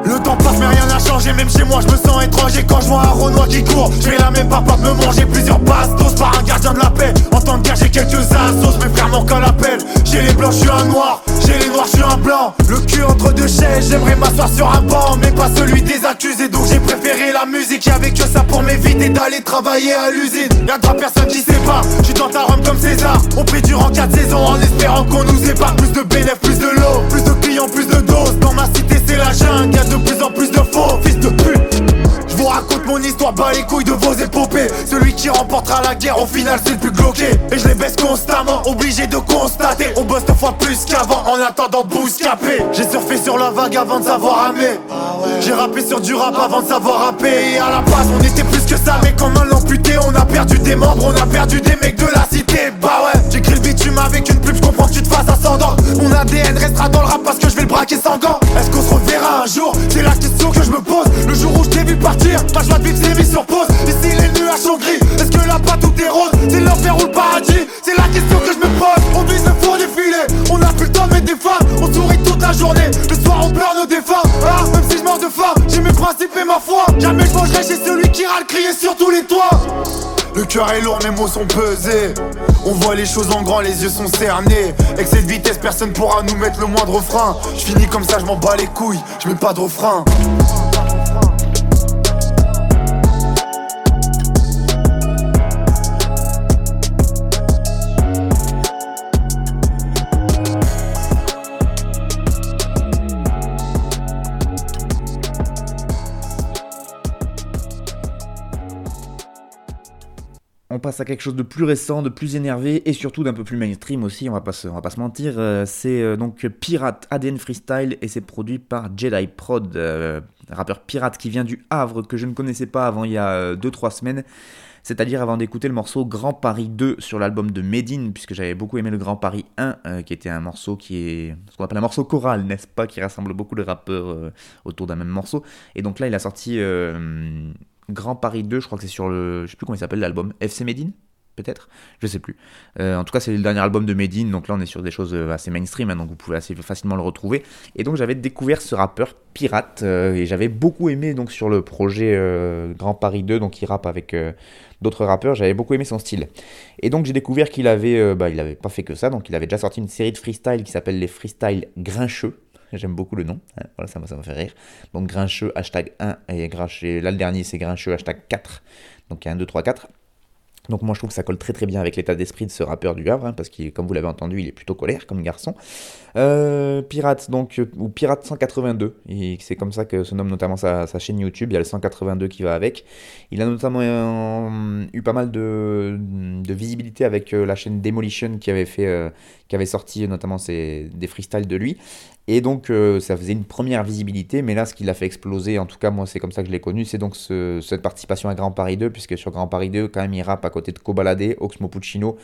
le temps passe mais rien n'a changé. Même chez moi je me sens étranger. Quand je vois un Renoir qui court Je la même de me manger plusieurs bastos. Par un gardien de la paix. En temps de guerre j'ai quelques assos. Mes frères manquent à l'appel. J'ai les blancs je suis un noir. J'ai les noirs je suis un blanc. Le cul entre deux chaises J'aimerais m'asseoir sur un banc Mais pas celui des accusés. Donc j'ai préféré la musique. Y'avait que ça pour m'éviter d'aller travailler à l'usine. Y'a trois personnes qui sait pas Je suis dans Rome comme César. On prie durant 4 saisons En espérant qu'on nous épare Plus de bénéfices, plus de l'eau Plus de clients, plus de doses Dans ma cité c'est la jungle. Y'a de plus en plus de faux Fils de pute. Je vous raconte mon histoire, bas les couilles de vos épopées. Celui qui remportera la guerre, au final c'est le plus glauqué Et je les baisse constamment, obligé de constater. On bosse deux fois plus qu'avant, en attendant bouscaper J'ai surfé sur la vague avant de savoir ramer J'ai rappé sur du rap avant de savoir rapper. Et à la base on était plus que ça. Mais comme un amputé, on a perdu des membres On a perdu des mecs de la cité. Bah ouais, j'écris le bitume avec une pub, je comprends que tu te fasses ascendant. Mon ADN restera dans le rap parce que je vais le braquer sans gants. Est-ce qu'on se reverra un jour? C'est la question que je me pose. Le jour où je t'ai vu partir, ma joie de vivre s'est mise sur pause Ici les nuages sont gris, est-ce que là-bas tout est rose C'est l'enfer ou le paradis? C'est la question que je me pose. On vise le four défilé, on a plus le temps de mettre des femmes On sourit toute la journée, le soir on pleure nos défunts. Ah, même si je meurs de faim, j'ai mes principes et ma foi. Jamais je mangerai chez celui qui râle crier sur tous les toits le cœur est lourd, mes mots sont pesés. On voit les choses en grand, les yeux sont cernés. Avec cette vitesse, personne pourra nous mettre le moindre frein. Je finis comme ça, je m'en bats les couilles, je mets pas de refrain. On passe à quelque chose de plus récent, de plus énervé et surtout d'un peu plus mainstream aussi, on va pas se, mentir. Euh, c'est euh, donc Pirate ADN Freestyle et c'est produit par Jedi Prod, euh, rappeur pirate qui vient du Havre que je ne connaissais pas avant il y a 2-3 semaines. C'est-à-dire avant d'écouter le morceau Grand Paris 2 sur l'album de Medine, puisque j'avais beaucoup aimé le Grand Paris 1, euh, qui était un morceau qui est ce qu'on appelle un morceau choral, n'est-ce pas, qui rassemble beaucoup de rappeurs autour d'un même morceau. Et donc là, il a sorti Grand Paris 2, je crois que c'est sur le. Je sais plus comment il s'appelle l'album. FC Medine Peut-être? Je sais plus. Euh, en tout cas, c'est le dernier album de Medine, donc là on est sur des choses euh, assez mainstream, hein, donc vous pouvez assez facilement le retrouver. Et donc j'avais découvert ce rappeur pirate, euh, et j'avais beaucoup aimé donc sur le projet Grand Paris 2, donc il rappe avec d'autres rappeurs, j'avais beaucoup aimé son style. Et donc j'ai découvert qu'il avait, bah, il avait pas fait que ça, donc il avait déjà sorti une série de freestyle qui s'appelle les freestyles grincheux. J'aime beaucoup le nom. hein, Voilà, ça, m'a- fait rire. Donc Grincheux, hashtag 1. Et Grincheux, là, le dernier, c'est Grincheux, hashtag 4. Donc il y a 1, 2, 3, 4. Donc moi je trouve que ça colle très très bien avec l'état d'esprit de ce rappeur du Havre, hein, parce que comme vous l'avez entendu, il est plutôt colère comme garçon. Euh, Pirate, donc, euh, ou Pirate 182, et c'est comme ça que se nomme notamment sa, chaîne YouTube, il y a le 182 qui va avec. Il a notamment euh, eu pas mal de, visibilité avec la chaîne Demolition qui avait, fait, qui avait sorti notamment des freestyles de lui. Et donc euh, ça faisait une première visibilité, mais là ce qui l'a fait exploser, en tout cas moi c'est comme ça que je l'ai connu, c'est donc ce- cette participation à Grand Paris 2, puisque sur Grand Paris 2 quand même il rappe à côté de Cobaladé, Oxmo Puccino,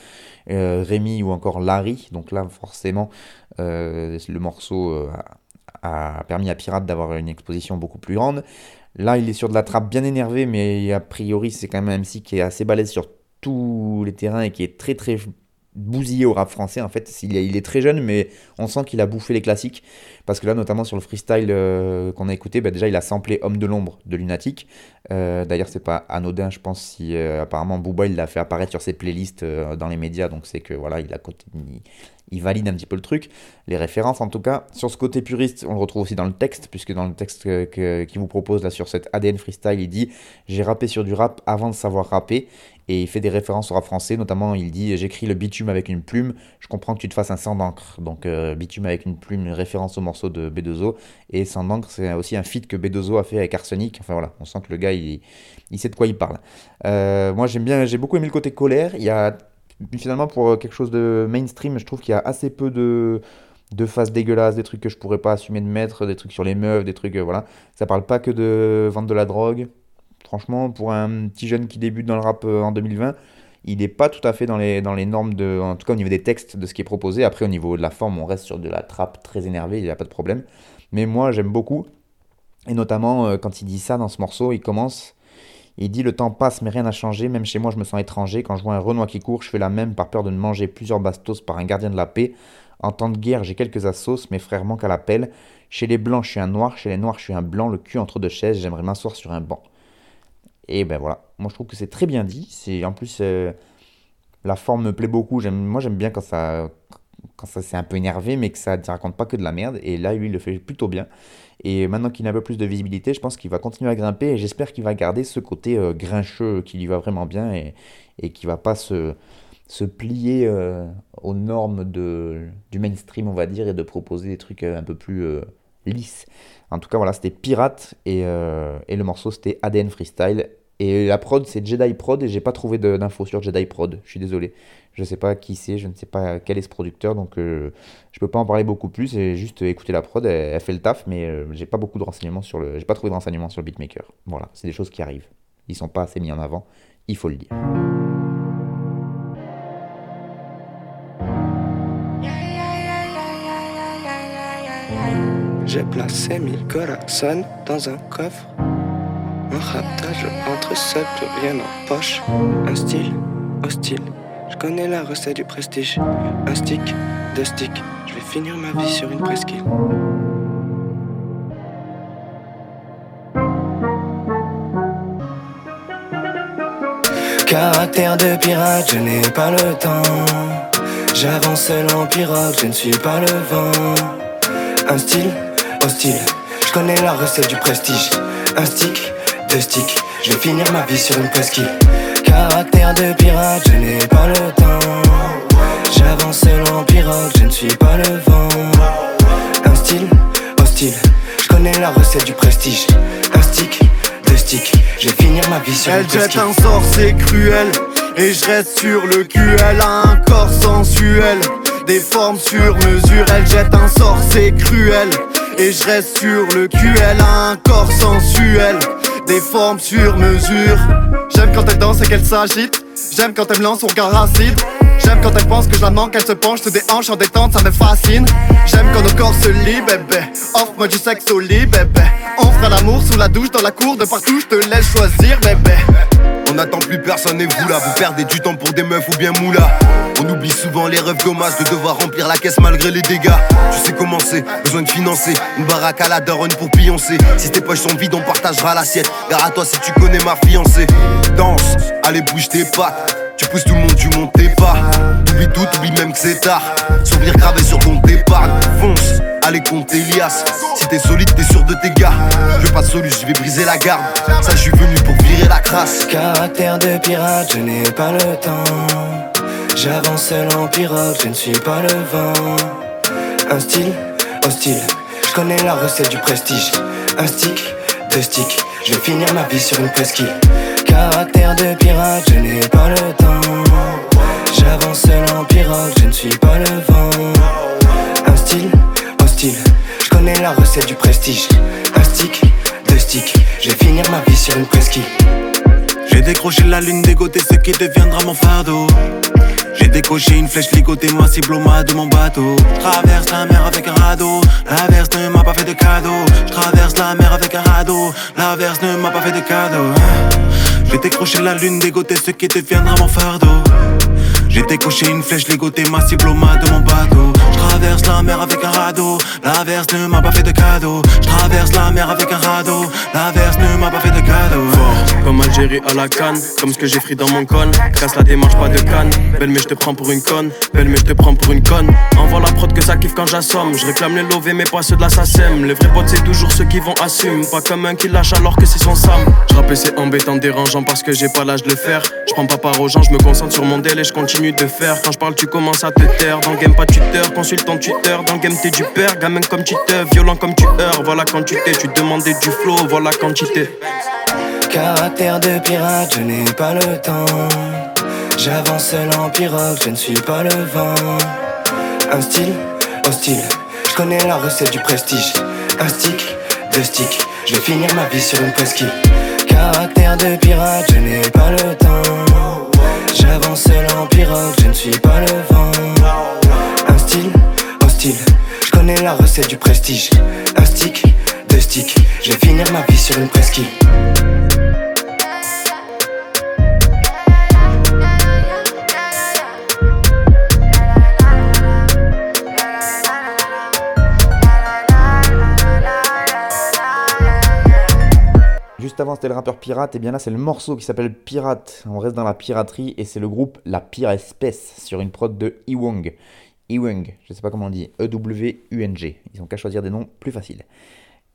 euh, Rémi ou encore Larry, donc là forcément euh, le morceau a, permis à Pirate d'avoir une exposition beaucoup plus grande. Là il est sur de la trappe bien énervée, mais a priori c'est quand même un MC qui est assez balèze sur tous les terrains et qui est très très bousillé au rap français en fait. Il est, très jeune, mais on sent qu'il a bouffé les classiques. Parce que là, notamment sur le freestyle euh, qu'on a écouté, bah, déjà il a samplé Homme de l'ombre de Lunatic. Euh, D'ailleurs, c'est pas anodin, je pense, si euh, apparemment Booba il l'a fait apparaître sur ses playlists dans les médias. Donc c'est que voilà, il, a, il, il valide un petit peu le truc. Les références en tout cas. Sur ce côté puriste, on le retrouve aussi dans le texte, puisque dans le texte que- qu'il vous propose là sur cet ADN freestyle, il dit J'ai rappé sur du rap avant de savoir rapper. Et il fait des références au rap français, notamment il dit J'écris le bitume avec une plume, je comprends que tu te fasses un sang d'encre. Donc euh, bitume avec une plume, une référence au morceau de B2O. Et sang d'encre, c'est aussi un feat que B2O a fait avec Arsenic. Enfin voilà, on sent que le gars, il, sait de quoi il parle. Euh, moi j'aime bien, j'ai beaucoup aimé le côté colère. Il y a finalement pour quelque chose de mainstream, je trouve qu'il y a assez peu de de faces dégueulasses, des trucs que je pourrais pas assumer de mettre, des trucs sur les meufs, des trucs, euh, voilà. Ça parle pas que de vendre de la drogue. Franchement, pour un petit jeune qui débute dans le rap euh, en 2020, il n'est pas tout à fait dans les, dans les normes, de, en tout cas au niveau des textes de ce qui est proposé. Après, au niveau de la forme, on reste sur de la trappe très énervée, il n'y a pas de problème. Mais moi, j'aime beaucoup. Et notamment, euh, quand il dit ça dans ce morceau, il commence. Il dit Le temps passe, mais rien n'a changé. Même chez moi, je me sens étranger. Quand je vois un Renoir qui court, je fais la même par peur de ne manger plusieurs bastos par un gardien de la paix. En temps de guerre, j'ai quelques assos, mes frères manquent à l'appel. Chez les blancs, je suis un noir. Chez les noirs, je suis un blanc. Le cul entre deux chaises, j'aimerais m'asseoir sur un banc. Et ben voilà, moi je trouve que c'est très bien dit. C'est en plus euh, la forme me plaît beaucoup. J'aime, moi j'aime bien quand ça, quand ça c'est un peu énervé, mais que ça ne raconte pas que de la merde. Et là, lui, il le fait plutôt bien. Et maintenant qu'il a un peu plus de visibilité, je pense qu'il va continuer à grimper. Et j'espère qu'il va garder ce côté euh, grincheux qui lui va vraiment bien et, et qui va pas se, se plier euh, aux normes de, du mainstream, on va dire, et de proposer des trucs un peu plus lisses. En tout cas, voilà, c'était Pirate et, et le morceau c'était ADN Freestyle. Et la prod, c'est Jedi Prod et j'ai pas trouvé d'infos sur Jedi Prod. Je suis désolé. Je sais pas qui c'est, je ne sais pas quel est ce producteur, donc euh, je peux pas en parler beaucoup plus. J'ai juste écouté la prod, elle, fait le taf, mais euh, j'ai pas beaucoup de renseignements sur le, j'ai pas trouvé de renseignements sur le beatmaker. Voilà, c'est des choses qui arrivent. Ils sont pas assez mis en avant, il faut le dire. J'ai placé dans un coffre. Un ratage entre seul, plus rien en poche. Un style hostile. Je connais la recette du prestige. Un stick, deux sticks. Je vais finir ma vie sur une presqu'île. Caractère de pirate, je n'ai pas le temps. J'avance seul en pirogue, je ne suis pas le vent. Un style hostile, je connais la recette du prestige. Un stick, deux sticks, je vais finir ma vie sur une presqu'île. Caractère de pirate, je n'ai pas le temps. J'avance seul en pirogue, je ne suis pas le vent. Un style hostile, je connais la recette du prestige. Un stick, deux sticks, je vais finir ma vie sur une Elle jette un sort, c'est cruel. Et je reste sur le cul, elle a un corps sensuel. Des formes sur mesure, elle jette un sort, c'est cruel. Et je reste sur le cul, elle a un corps sensuel. Des formes sur mesure. J'aime quand elle danse et qu'elle s'agite. J'aime quand elle me lance son regard acide. J'aime quand elle pense que je la manque, elle se penche, se déhanche en détente, ça me fascine. J'aime quand nos corps se lient, bébé. Offre-moi du sexe au lit, bébé. On fera l'amour sous la douche, dans la cour, de partout, je te laisse choisir, bébé. On n'attend plus personne et vous là Vous perdez du temps pour des meufs ou bien moula On oublie souvent les rêves dommage de devoir remplir la caisse malgré les dégâts C'est, besoin de financer Une baraque à la daronne pour pioncer Si tes poches sont vides on partagera l'assiette Gare à toi si tu connais ma fiancée Danse, allez bouge tes pattes Tu pousses tout le monde, tu montes tes pas. T'oublies tout, t'oublies même que c'est tard. Souvenir gravé sur ton départ. Fonce, allez compte Elias. Si t'es solide, t'es sûr de tes gars. Je veux pas de solution, je vais briser la garde. Ça, je suis venu pour virer la crasse. Caractère de pirate, je n'ai pas le temps. J'avance seul en pirogue, je ne suis pas le vent. Un style hostile, je connais la recette du prestige. Un stick, deux sticks, je vais finir ma vie sur une presqu'île. Caractère de pirate, je n'ai pas le temps. J'avance en pirogue, je ne suis pas le vent. Un style hostile, je connais la recette du prestige. Un stick, deux sticks, je vais finir ma vie sur une presqu'île. J'ai décroché la lune, dégoté ce qui deviendra mon fardeau. J'ai décoché une flèche ligotée, ma cible au mât de mon bateau. Traverse la mer avec un radeau, l'averse ne m'a pas fait de cadeau. Traverse la mer avec un radeau, l'averse ne m'a pas fait de cadeau. J'ai décroché la lune, dégoté ce qui deviendra mon fardeau. J'ai décoché une flèche ligotée, ma cible au mât de mon bateau. Je traverse la mer avec un radeau, l'averse ne m'a pas fait de cadeau. Je traverse la mer avec un radeau, l'averse ne m'a pas fait de cadeau. Fort, comme Algérie à la canne, comme ce que j'ai pris dans mon con. Casse la démarche, pas de canne. Belle, mais je te prends pour une conne. Belle, mais je te prends pour une conne. Envoie la prod que ça kiffe quand j'assomme. Je les lovés, mais pas ceux de la SACEM. Les vrais potes, c'est toujours ceux qui vont assumer. Pas comme un qui lâche alors que c'est son Sam. Je c'est embêtant, dérangeant parce que j'ai pas l'âge de le faire. Je prends pas part aux gens, je me concentre sur mon délai, je continue de faire. Quand je parle, tu commences à te taire. Dans game, pas Twitter, consulte ton Twitter. Dans game, t'es du père, gamin comme tu te, violent comme tu. Voilà quand tu t'es, tu demandais du flow, voilà quantité. Caractère de pirate, je n'ai pas le temps. J'avance seul en pirogue, je ne suis pas le vent. Un style hostile, je connais la recette du prestige. Un stick, deux sticks, je vais finir ma vie sur une presqu'île. Caractère de pirate, je n'ai pas le temps. J'avance en pirogue, je ne suis pas le vent. Un style hostile, je connais la recette du prestige. Un stick, deux sticks, je vais finir ma vie sur une presqu'île. Avant, c'était le rappeur Pirate, et bien là, c'est le morceau qui s'appelle Pirate. On reste dans la piraterie, et c'est le groupe La Pire Espèce sur une prod de Ewung. Ewung, je sais pas comment on dit, E-W-U-N-G. Ils ont qu'à choisir des noms plus faciles.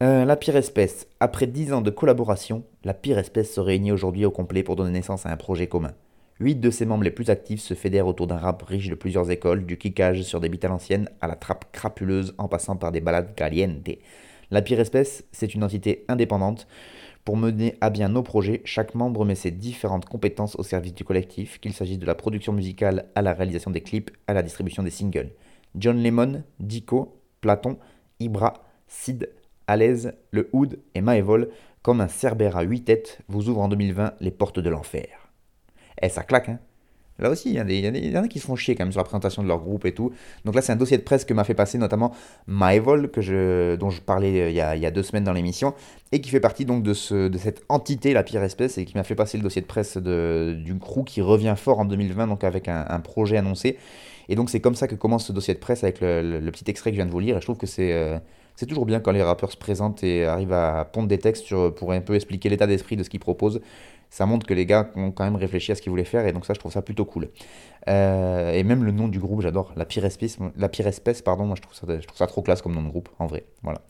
Euh, la Pire Espèce. Après 10 ans de collaboration, La Pire Espèce se réunit aujourd'hui au complet pour donner naissance à un projet commun. Huit de ses membres les plus actifs se fédèrent autour d'un rap riche de plusieurs écoles, du kickage sur des beats à l'ancienne à la trappe crapuleuse en passant par des balades caliente. La Pire Espèce, c'est une entité indépendante. Pour mener à bien nos projets, chaque membre met ses différentes compétences au service du collectif, qu'il s'agisse de la production musicale à la réalisation des clips, à la distribution des singles. John Lemon, Dico, Platon, Ibra, Sid, Alaise, Le Hood et Maevol, comme un cerbère à huit têtes, vous ouvrent en 2020 les portes de l'enfer. Eh, ça claque, hein? Là aussi, il y, en a qui se font chier quand même sur la présentation de leur groupe et tout. Donc là, c'est un dossier de presse que m'a fait passer notamment Maevol, que je, dont je parlais euh, il y, a, deux semaines dans l'émission, et qui fait partie donc de, ce, de cette entité, la pire espèce, et qui m'a fait passer le dossier de presse de, du crew qui revient fort en 2020, donc avec un, projet annoncé. Et donc c'est comme ça que commence ce dossier de presse avec le, petit extrait que je viens de vous lire, et je trouve que c'est... euh, c'est toujours bien quand les rappeurs se présentent et arrivent à pondre des textes pour un peu expliquer l'état d'esprit de ce qu'ils proposent. Ça montre que les gars ont quand même réfléchi à ce qu'ils voulaient faire et donc ça je trouve ça plutôt cool. Euh, et même le nom du groupe, j'adore. La pire espèce, la pire espèce, pardon. Moi, je trouve ça, je trouve ça trop classe comme nom de groupe, en vrai. Voilà.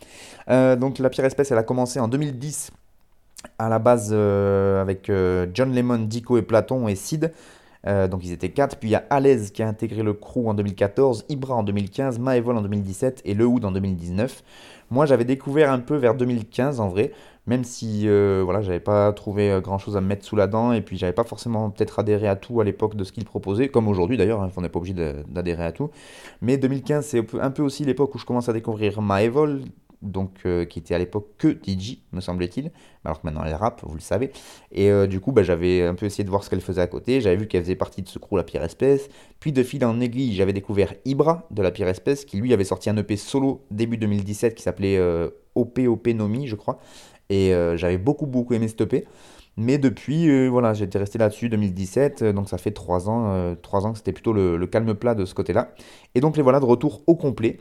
Euh, donc, la pire espèce, elle a commencé en 2010 à la base euh, avec John Lemon, Dico et Platon et Sid. Donc ils étaient quatre. Puis il y a Alaise qui a intégré le crew en 2014, Ibra en 2015, Maevol en 2017 et Le Hood en 2019. Moi j'avais découvert un peu vers 2015 en vrai, même si euh, voilà, j'avais pas trouvé grand chose à me mettre sous la dent et puis j'avais pas forcément peut-être adhéré à tout à l'époque de ce qu'ils proposaient, comme aujourd'hui d'ailleurs, hein, on n'est pas obligé d'adhérer à tout. Mais 2015 c'est un peu- aussi l'époque où je commence à découvrir Maevol, donc euh, qui était à l'époque que DJ, me semble-t-il, alors que maintenant elle rappe, vous le savez. Et euh, du coup, bah, j'avais un peu essayé de voir ce qu'elle faisait à côté. J'avais vu qu'elle faisait partie de ce crew La Pire Espèce. Puis de fil en aiguille, j'avais découvert Ibra de La Pire Espèce, qui lui avait sorti un EP solo début 2017 qui s'appelait euh, OPOP Nomi, je crois. Et euh, j'avais beaucoup, beaucoup aimé EP. Mais depuis, euh, voilà, j'étais resté là-dessus 2017, euh, donc ça fait trois ans, trois ans que c'était plutôt le, calme plat de ce côté-là. Et donc les voilà de retour au complet.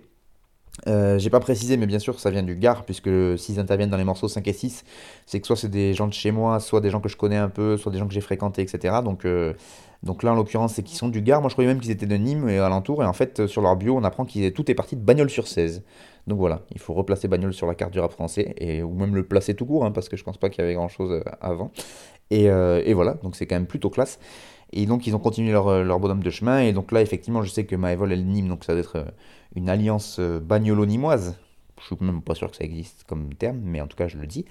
J'ai pas précisé, mais bien sûr, ça vient du Gard, puisque s'ils interviennent dans les morceaux 5 et 6, c'est que soit c'est des gens de chez moi, soit des gens que je connais un peu, soit des gens que j'ai fréquentés, etc. Donc, donc là, en l'occurrence, c'est qu'ils sont du Gard. Moi, je croyais même qu'ils étaient de Nîmes et alentour. Et en fait, euh, sur leur bio, on apprend que tout est parti de Bagnoles sur 16. Donc voilà, il faut replacer Bagnoles sur la carte du rap français, et, ou même le placer tout court, hein, parce que je pense pas qu'il y avait grand chose euh, avant. Et, euh, et voilà, donc c'est quand même plutôt classe. Et donc ils ont continué leur, bonhomme de chemin. Et donc là, effectivement, je sais que Maëvol et Nîmes, donc ça doit être une alliance bagnolo-nîmoise. Je suis même pas sûr que ça existe comme terme, mais en tout cas, je le dis.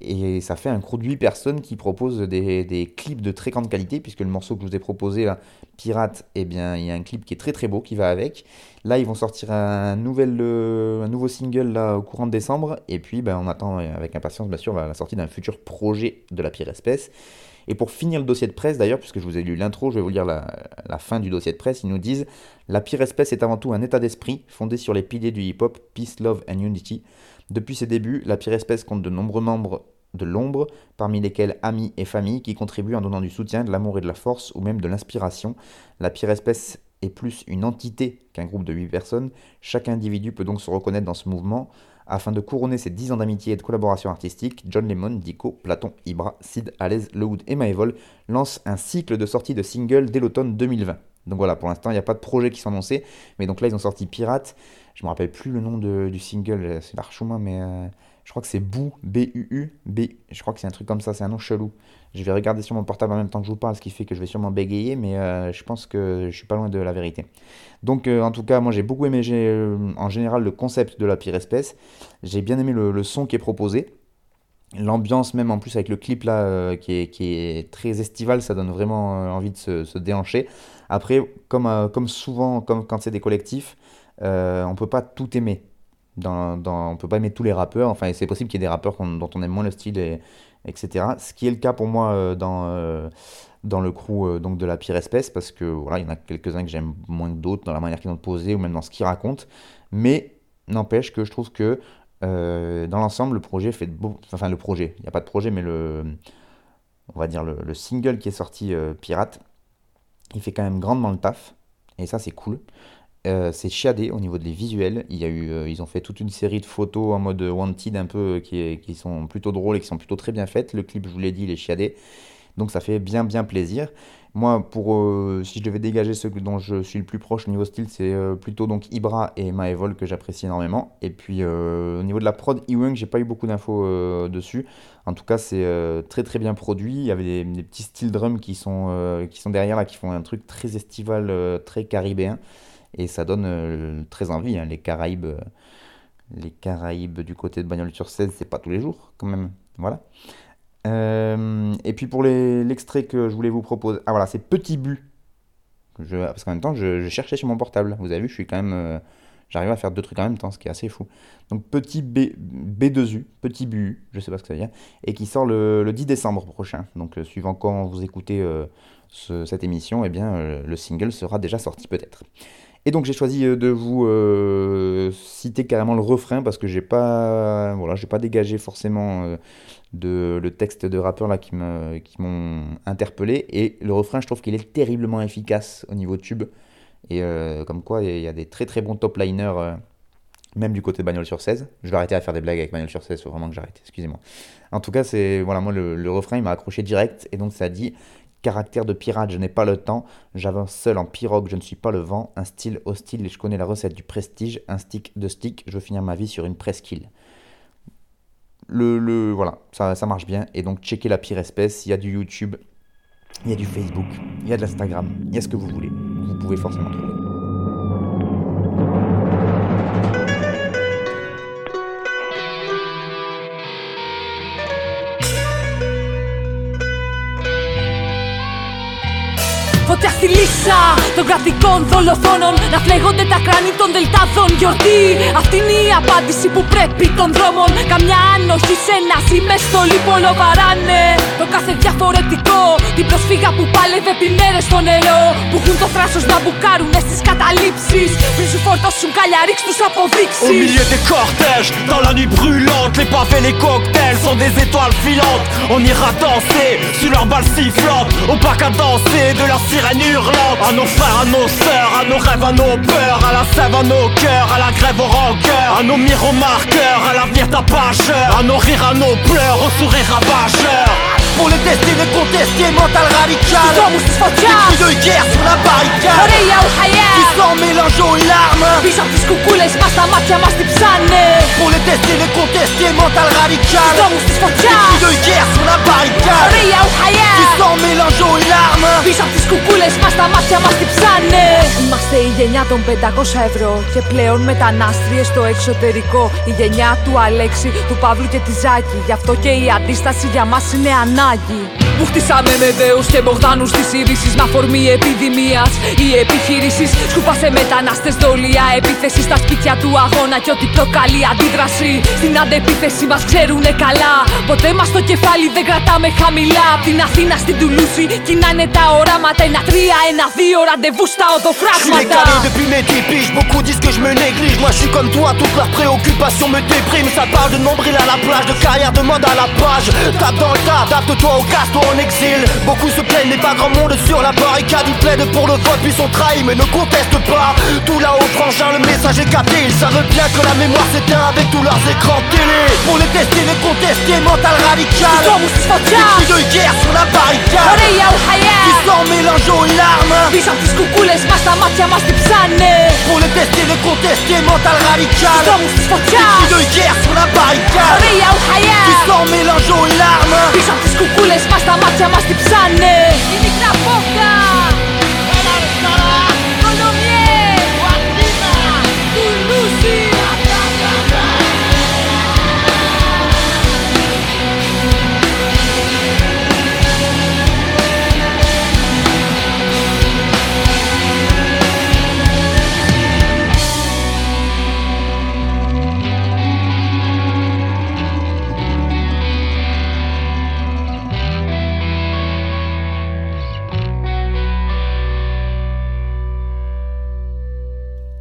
Et ça fait un crew de 8 personnes qui proposent des, des clips de très grande qualité, puisque le morceau que je vous ai proposé, là, Pirate, eh bien, il y a un clip qui est très très beau qui va avec. Là, ils vont sortir un, nouvel, euh, un nouveau single là, au courant de décembre. Et puis, ben, on attend avec impatience, bien sûr, la sortie d'un futur projet de la pire espèce. Et pour finir le dossier de presse, d'ailleurs, puisque je vous ai lu l'intro, je vais vous lire la, la fin du dossier de presse. Ils nous disent La pire espèce est avant tout un état d'esprit fondé sur les piliers du hip-hop, peace, love and unity. Depuis ses débuts, la pire espèce compte de nombreux membres de l'ombre, parmi lesquels amis et famille, qui contribuent en donnant du soutien, de l'amour et de la force, ou même de l'inspiration. La pire espèce est plus une entité qu'un groupe de 8 personnes. Chaque individu peut donc se reconnaître dans ce mouvement. Afin de couronner ses 10 ans d'amitié et de collaboration artistique, John Lemon, Dico, Platon, Ibra, Sid, Alez, Lewood et Maevol lancent un cycle de sortie de singles dès l'automne 2020. Donc voilà, pour l'instant, il n'y a pas de projet qui sont annoncés, mais donc là, ils ont sorti Pirate. Je me rappelle plus le nom du single, c'est Larchouma, mais euh, je crois que c'est Bou, B-U-U, B, je crois que c'est un truc comme ça, c'est un nom chelou. Je vais regarder sur mon portable en même temps que je vous parle, ce qui fait que je vais sûrement bégayer, mais euh, je pense que je suis pas loin de la vérité. Donc euh, en tout cas, moi j'ai beaucoup aimé euh, en général le concept de la pire espèce. J'ai bien aimé le, son qui est proposé. L'ambiance même en plus avec le clip là qui, est, qui est très estival, ça donne vraiment envie de se, se déhancher. Après, comme, comme souvent, comme quand c'est des collectifs, on peut pas tout aimer. Dans, dans, on peut pas aimer tous les rappeurs. Enfin, c'est possible qu'il y ait des rappeurs dont on aime moins le style, et, etc. Ce qui est le cas pour moi euh, dans, euh, dans le crew euh, donc de la pire espèce, parce que voilà, il y en a quelques-uns que j'aime moins que d'autres dans la manière qu'ils ont posé ou même dans ce qu'ils racontent. Mais n'empêche que je trouve que dans l'ensemble, le projet fait. Enfin, le projet, il n'y a pas de projet, mais le... On va dire le, le single qui est sorti, Pirate, il fait quand même grandement le taf. Et ça, c'est cool. Euh, c'est chiadé au niveau des visuels. Il y a eu, euh, ils ont fait toute une série de photos en mode wanted un peu qui, qui sont plutôt drôles et qui sont plutôt très bien faites. Le clip, je vous l'ai dit, il est chiadé. Donc ça fait bien bien plaisir. Moi, pour euh, si je devais dégager ceux dont je suis le plus proche au niveau style, c'est plutôt donc Ibra et Maevol que j'apprécie énormément. Et puis au niveau de la prod, Ewing, j'ai pas eu beaucoup d'infos dessus. En tout cas, c'est très très bien produit. Il y avait des, petits steel drums qui sont qui sont derrière là, qui font un truc très estival, très caribéen. Et ça donne euh, très envie. hein. Les Caraïbes, euh, les Caraïbes du côté de Bagnols sur 16, c'est pas tous les jours quand même. Voilà. Euh, et puis pour l'extrait que je voulais vous proposer, ah voilà, c'est Petit But. Parce qu'en même temps, je, cherchais sur mon portable. Vous avez vu, je suis j'arrive à faire deux trucs en même temps, ce qui est assez fou. Donc Petit B, B2U, Petit BU, je sais pas ce que ça veut dire, et qui sort le, le 10 décembre prochain. Donc suivant quand vous écoutez ce- cette émission, eh bien le single sera déjà sorti peut-être. Et donc j'ai choisi euh, de vous euh, citer carrément le refrain parce que j'ai pas voilà, j'ai pas dégagé forcément euh, de le texte de rappeurs là qui m'ont interpellé et le refrain je trouve qu'il est terriblement efficace au niveau tube et comme quoi il y a des très très bons top liners même du côté de Bagnoles sur 16. Je vais arrêter à faire des blagues avec Bagnoles sur 16, faut vraiment que j'arrête, excusez-moi. En tout cas, c'est voilà, moi le, le refrain il m'a accroché direct et donc ça dit Caractère de pirate, je n'ai pas le temps. J'avance seul en pirogue, je ne suis pas le vent. Un style hostile et je connais la recette du prestige. Un stick de stick, je veux finir ma vie sur une presqu'île. Le, le, voilà, ça, marche bien. Et donc, checkez la pire espèce. Il y a du YouTube, il y a du Facebook, il y a de l'Instagram, il y a ce que vous voulez. Vous pouvez forcément trouver. Στη λύσα των κρατικών δολοφόνων. Να φλέγονται τα κράνη των δελτάδων. Γιορτή, αυτή είναι η απάντηση που πρέπει των δρόμων. Καμιά άνοχη σε ένα ζημεστολί πολλοβαράνε Το κάθε διαφορετικό. Την προσφύγα που πάλευε επί μέρες στο νερό. Που έχουν το θράσος να μπουκάρουν στις καταλήψεις. Πριν σου φορτώσουν καλιαρίξ τους Au αποδείξεις. Milieu des cortèges, dans la nuit brûlante, pointe, les pavés, les cocktails sont des étoiles filantes. On ira danser sur leurs balles sifflantes. Au parc à danser de leurs sirènes hurlantes. À nos frères, à nos sœurs, à nos rêves, à nos peurs. À la sève, à nos cœurs, à la grève, au rancœur. À nos miromarqueurs, à l'avenir tapageur. À nos rires, à nos pleurs, au sourire ravageur. Pour les tester, les contester, mental radical. Des cris de guerre sur la barricade. Ωραία ουχαλιά Qui sont mélangés aux larmes. Πίσω απ' τις κουκούλες μας τα μάτια μας τυψάνε Pour les tester, les contester, mental radical. Δρόμους της Des φωτιάς cris de guerre sur la barricade. Ωραία ουχαλιά Qui sont mélangés aux larmes. Πίσω απ' τις κουκούλες μας τα μάτια μας τυψάνε Είμαστε η γενιά των 500 ευρώ Και πλέον μετανάστριες στο εξωτερικό. Η γενιά του Αλέξη, του Παύλου και της Ζάκη. Γι' αυτό και η αντίσταση για μας είναι ανάγκη που χτίσαμε με δέους και μπογδάνους της είδησης Με αφορμή επιδημίας. Ή επιχείρησης Σκούπασε μετανάστες δολία Επίθεση στα σπίτια του αγώνα Και ό,τι προκαλεί αντίδραση. Στην αντεπίθεση μας ξέρουνε καλά. Ποτέ μας το κεφάλι δεν κρατάμε χαμηλά. Απ' την Αθήνα στην Τουλούση Κοινάνε τα οράματα. Ένα τρία, ένα δύο ραντεβού στα Je suis οδοφράγματα. Décalé depuis mes 10 piges, beaucoup disent que je me néglige Moi je suis comme toi, toutes leurs préoccupations me dépriment Ça parle de nombril à la plage, de carrière, de mode à la page. Tape dans le tas, toi au casse, toi en exil. Beaucoup se plaignent, mais pas grand monde sur la barricade. Ils plaident pour le vote, puis sont trahis, mais ne contestent pas. Tout là-haut, frangin, le message est capté. Ils savent bien que la mémoire s'éteint avec tous leurs écrans télé. Pour les tester, les contester, mental radical. Ils de guerre sur la barricade. Qui sort mélange aux larmes. Pour les tester, les contester, mental radical. Ils de guerre sur la barricade. Qui sort mélange aux larmes. Κουκούλες μας τα μάτια μας τυψάνε Η μικρά πόρτα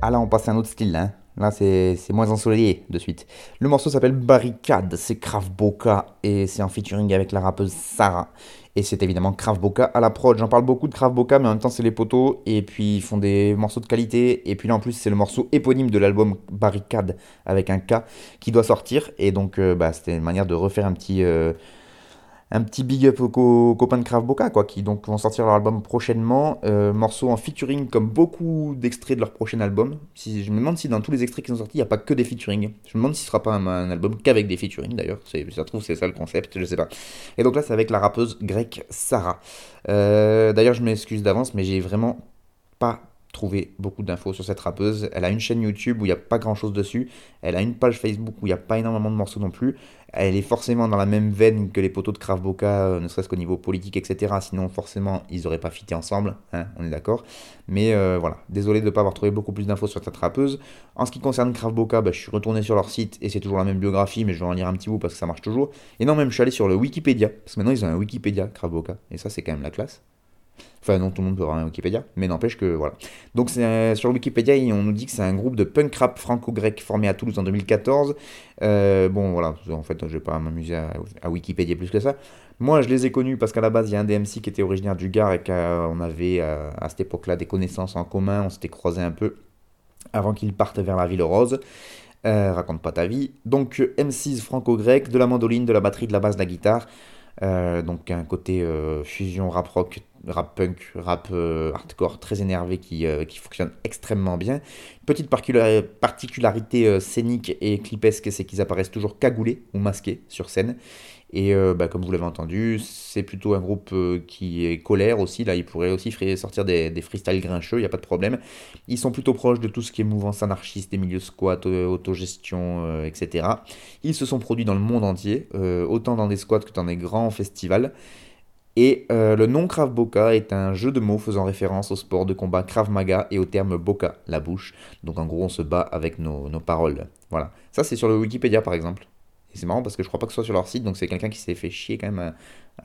Ah là, on passe à un autre style, hein. Là, c'est moins ensoleillé de suite. Le morceau s'appelle Barricade, c'est Krav Boka et c'est en featuring avec la rappeuse Sarah. Et c'est évidemment Krav Boka à la prod. J'en parle beaucoup de Krav Boka, mais en même temps, c'est les poteaux. Et puis, ils font des morceaux de qualité. Et puis là, en plus, c'est le morceau éponyme de l'album Barricade avec un K qui doit sortir. Et donc, euh, bah, c'était une manière de refaire un petit. euh, un petit big up aux co- copains de Krav quoi, qui donc vont sortir leur album prochainement. Euh, morceau en featuring, comme beaucoup d'extraits de leur prochain album. Si, je me demande si dans tous les extraits qui sont sortis, il n'y a pas que des featuring. Je me demande si ce sera pas un, album qu'avec des featuring d'ailleurs. Ça trouve, c'est ça le concept, je sais pas. Et donc là, c'est avec la rappeuse grecque Sarah. Euh, d'ailleurs, je m'excuse d'avance, mais j'ai vraiment pas trouvé beaucoup d'infos sur cette rappeuse. Elle a une chaîne YouTube où il n'y a pas grand chose dessus. Elle a une page Facebook où il n'y a pas énormément de morceaux non plus. Elle est forcément dans la même veine que les poteaux de Krav Boka, euh, ne serait-ce qu'au niveau politique, etc. Sinon, forcément, ils n'auraient pas fité ensemble, hein, on est d'accord. Mais euh, voilà, désolé de ne pas avoir trouvé beaucoup plus d'infos sur cette rappeuse. En ce qui concerne Krav Boka, bah, je suis retourné sur leur site et c'est toujours la même biographie, mais je vais en lire un petit bout parce que ça marche toujours. Et non, même je suis allé sur le Wikipédia, parce que maintenant ils ont un Wikipédia Krav Boka, et ça c'est quand même la classe. Enfin, non, tout le monde peut avoir un Wikipédia, mais n'empêche que voilà. Donc, un- sur Wikipédia, on nous dit que c'est un groupe de punk rap franco-grec formé à Toulouse en 2014. Euh, bon, voilà, en fait, je vais pas m'amuser à, à Wikipédia plus que ça. Moi, je les ai connus parce qu'à la base, il y a un DMC qui était originaire du Gard et qu'on avait euh, à cette époque-là des connaissances en commun, on s'était croisés un peu avant qu'ils partent vers la ville rose. Euh, raconte pas ta vie. Donc, euh, M6 franco-grec, de la mandoline, de la batterie, de la basse, de la guitare. Euh, donc un côté euh, fusion rap rock, rap punk, rap euh, hardcore très énervé qui, euh, qui fonctionne extrêmement bien. Petite particularité euh, scénique et clipesque, c'est qu'ils apparaissent toujours cagoulés ou masqués sur scène. Et bah, comme vous l'avez entendu, c'est plutôt un groupe qui est colère aussi. Là, ils pourraient aussi sortir des, des freestyles grincheux, il n'y a pas de problème. Ils sont plutôt proches de tout ce qui est mouvance anarchiste, des milieux squats, autogestion, etc. Ils se sont produits dans le monde entier, autant dans des squats que dans des grands festivals. Et euh, le nom Krav Boka est un jeu de mots faisant référence au sport de combat Krav Maga et au terme Boka, la bouche. Donc en gros, on se bat avec nos, paroles. Voilà. Ça, c'est sur le Wikipédia par exemple. Et c'est marrant parce que je crois pas que ce soit sur leur site, donc c'est quelqu'un qui s'est fait chier quand même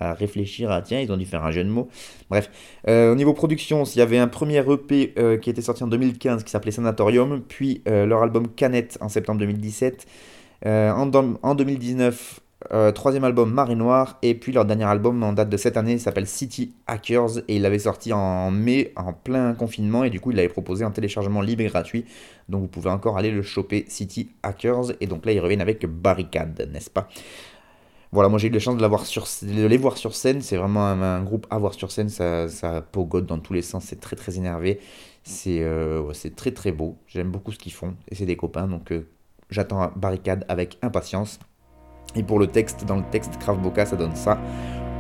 à, réfléchir tiens, ils ont dû faire un jeu de mots. Bref, Euh, au niveau production, il y avait un premier EP euh, qui était sorti en 2015 qui s'appelait Sanatorium, puis leur album Canette en septembre 2017. Euh, en, dom- en 2019, euh, troisième album Marée Noire, et puis leur dernier album en date de cette année s'appelle City Hackers, et il l'avait sorti en mai, en plein confinement, et du coup il l'avait proposé en téléchargement libre et gratuit, donc vous pouvez encore aller le choper City Hackers, et donc là ils reviennent avec Barricade, n'est-ce pas? Voilà, moi j'ai eu la chance de, de les voir sur scène. C'est vraiment un, groupe à voir sur scène. Ça, ça pogode dans tous les sens. C'est très très énervé. C'est euh, c'est très très beau. J'aime beaucoup ce qu'ils font. Et c'est des copains. Donc euh, j'attends Barricade avec impatience. Et pour le texte, dans le texte, Krav Boka, ça donne ça.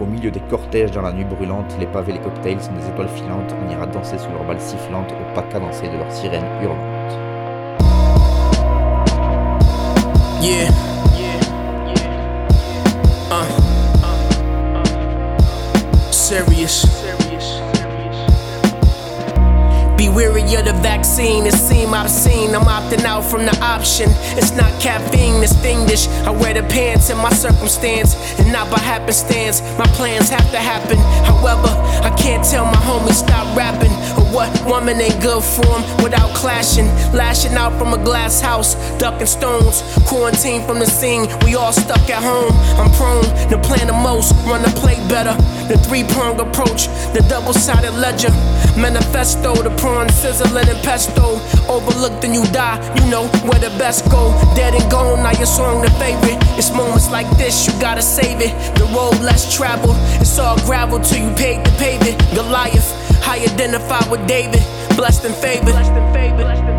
Au milieu des cortèges dans la nuit brûlante, les pavés et les cocktails sont des étoiles filantes. On ira danser sous leurs balles sifflantes au pas cadencé de leurs sirènes hurlantes. Yeah. Uh. Serious. Be weary of the vaccine, it seem obscene. I'm opting out from the option. It's not caffeine, it's fiendish. I wear the pants in my circumstance, and not by happenstance. My plans have to happen. However, I can't tell my homies stop rapping. Or what woman ain't good for 'em without clashing. Lashing out from a glass house, ducking stones. Quarantine from the scene, we all stuck at home. I'm prone to plan the most, run the play better. The three prong approach, the double sided ledger. Manifesto, the prawn sizzling and pesto. Overlooked and you die, you know where the best go. Dead and gone, now your song the favorite. It's moments like this, you gotta save it. The road less traveled, it's all gravel till you pave it. Goliath, I identify with David, blessed and favored. Blessed and favored.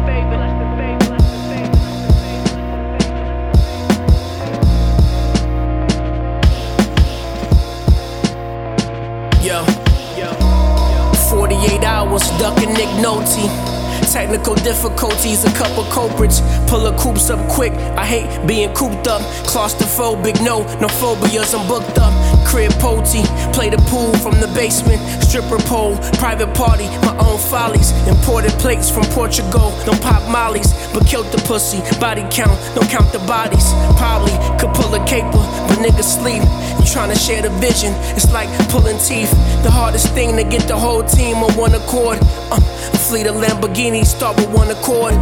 48 hours, ducking Nick Nolte. Technical difficulties, a couple culprits. Pull the coops up quick. I hate being cooped up. Claustrophobic, no, no phobias. I'm booked up. Crib potty, play the pool from the basement. Stripper pole, private party, my own follies. Imported plates from Portugal. Don't pop mollies, but killed the pussy. Body count, don't count the bodies. Probably could pull a caper, but niggas sleep. You tryna share the vision, it's like pulling teeth. The hardest thing to get the whole team on one accord. Uh, a fleet of Lamborghinis start with one accord.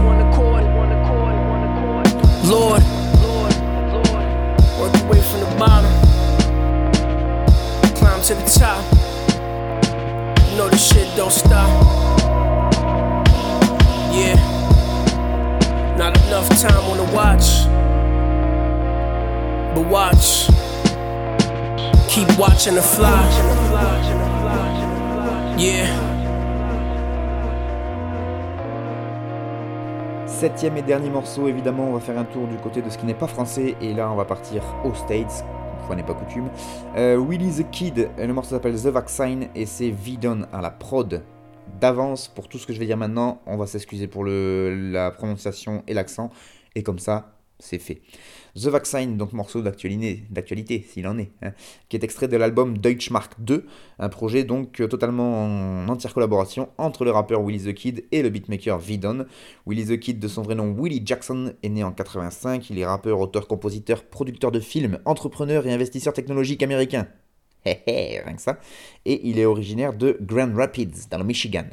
Lord, work your way from the bottom, to the top. You know this shit don't stop. Yeah, not enough time on the watch, but watch. Keep watching the fly. Yeah. Septième et dernier morceau, évidemment, on va faire un tour du côté de ce qui n'est pas français, et là on va partir aux States, fois n'est pas coutume. Euh, the Kid, le morceau s'appelle The Vaccine, et c'est Vidon à la prod. D'avance, pour tout ce que je vais dire maintenant, on va s'excuser pour la prononciation et l'accent, et comme ça, c'est fait. The Vaccine, donc morceau d'actualité, s'il en est, hein, qui est extrait de l'album Deutschmark 2, un projet donc euh, totalement en entière collaboration entre le rappeur Willy the Kid et le beatmaker Vidon. Willy the Kid, de son vrai nom Willie Jackson, est né en 85, il est rappeur, auteur, compositeur, producteur de films, entrepreneur et investisseur technologique américain. Hé hé, rien que ça. Et il est originaire de Grand Rapids, dans le Michigan.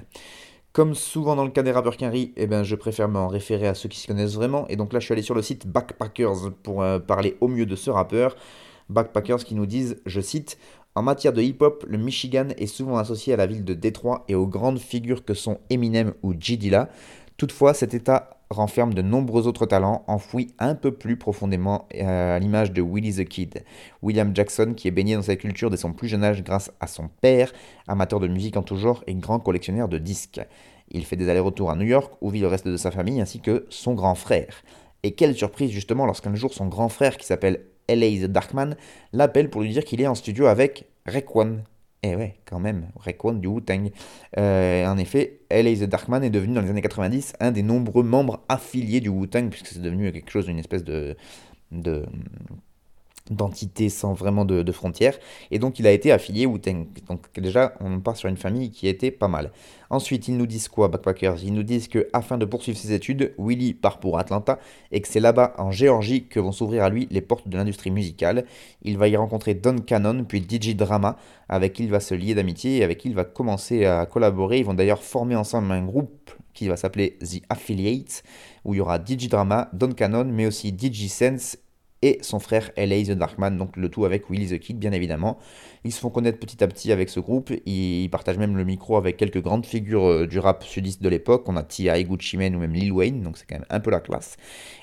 Comme souvent dans le cas des rappeurs Quinry, eh ben, je préfère m'en référer à ceux qui s'y connaissent vraiment. Et donc là, je suis allé sur le site Backpackers pour euh, parler au mieux de ce rappeur. Backpackers qui nous disent, je cite, En matière de hip-hop, le Michigan est souvent associé à la ville de Détroit et aux grandes figures que sont Eminem ou G. Dilla. Toutefois, cet état renferme de nombreux autres talents enfouis un peu plus profondément euh, à l'image de Willie the Kid. William Jackson, qui est baigné dans cette culture dès son plus jeune âge grâce à son père, amateur de musique en tout genre et grand collectionneur de disques. Il fait des allers-retours à New York où vit le reste de sa famille ainsi que son grand frère. Et quelle surprise justement lorsqu'un jour son grand frère qui s'appelle L.A. The Darkman l'appelle pour lui dire qu'il est en studio avec Rekwan, eh ouais, quand même, Rayquan du Wu-Tang. Euh, en effet, L.A. The Darkman est devenu dans les années 90 un des nombreux membres affiliés du Wu-Tang, puisque c'est devenu quelque chose, une espèce de, de d'entité sans vraiment de, frontières, et donc il a été affilié Wu-Tang. Donc déjà, on part sur une famille qui était pas mal. Ensuite, ils nous disent quoi, Backpackers? Ils nous disent que afin de poursuivre ses études, Willy part pour Atlanta, et que c'est là-bas, en Géorgie, que vont s'ouvrir à lui les portes de l'industrie musicale. Il va y rencontrer Don Cannon, puis DJ Drama, avec qui il va se lier d'amitié, et avec qui il va commencer à collaborer. Ils vont d'ailleurs former ensemble un groupe qui va s'appeler The Affiliates, où il y aura DJ Drama, Don Cannon, mais aussi DJ Sense, et son frère LA The Darkman, donc le tout avec Willy the Kid bien évidemment. Ils se font connaître petit à petit avec ce groupe, ils partagent même le micro avec quelques grandes figures euh, du rap sudiste de l'époque, on a T.I., Gucci Mane ou même Lil Wayne, donc c'est quand même un peu la classe.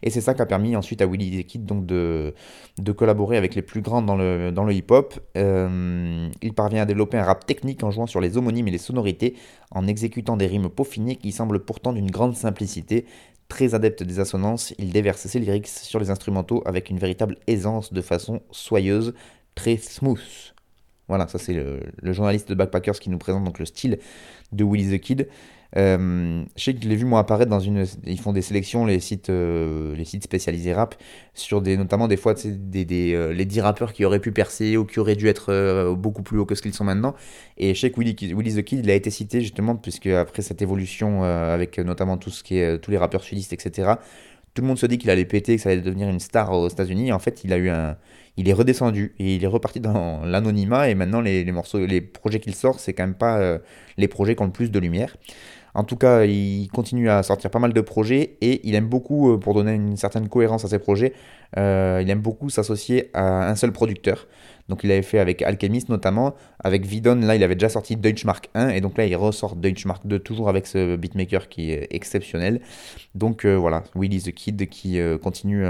Et c'est ça qui a permis ensuite à Willy the Kid donc de, de collaborer avec les plus grands dans le, dans le hip-hop. Euh, il parvient à développer un rap technique en jouant sur les homonymes et les sonorités, en exécutant des rimes peaufinées qui semblent pourtant d'une grande simplicité, Très adepte des assonances, il déverse ses lyrics sur les instrumentaux avec une véritable aisance de façon soyeuse, très smooth. Voilà, ça c'est le, journaliste de Backpackers qui nous présente donc le style de Willy the Kid. Euh, je sais que je l'ai vu moi apparaître dans une. Ils font des sélections, les sites, euh, les sites spécialisés rap, sur des, notamment des fois des, des, euh, les 10 rappeurs qui auraient pu percer ou qui auraient dû être beaucoup plus haut que ce qu'ils sont maintenant. Et je sais que Willy, the Kid, il a été cité justement, puisque après cette évolution, avec notamment tout ce qui est, tous les rappeurs sudistes, etc., tout le monde se dit qu'il allait péter, que ça allait devenir une star aux États-Unis. En fait, il a eu un. Il est redescendu et il est reparti dans (laughs) l'anonymat. Et maintenant, les, les, morceaux, les projets qu'il sort, c'est quand même pas les projets qui ont le plus de lumière. En tout cas, il continue à sortir pas mal de projets et il aime beaucoup, euh, pour donner une certaine cohérence à ses projets, euh, il aime beaucoup s'associer à un seul producteur. Donc il avait fait avec Alchemist notamment, avec Vidon, là il avait déjà sorti Deutschmark 1 et donc là il ressort Deutschmark 2 toujours avec ce beatmaker qui est exceptionnel. Donc euh, voilà, Willy the Kid qui continue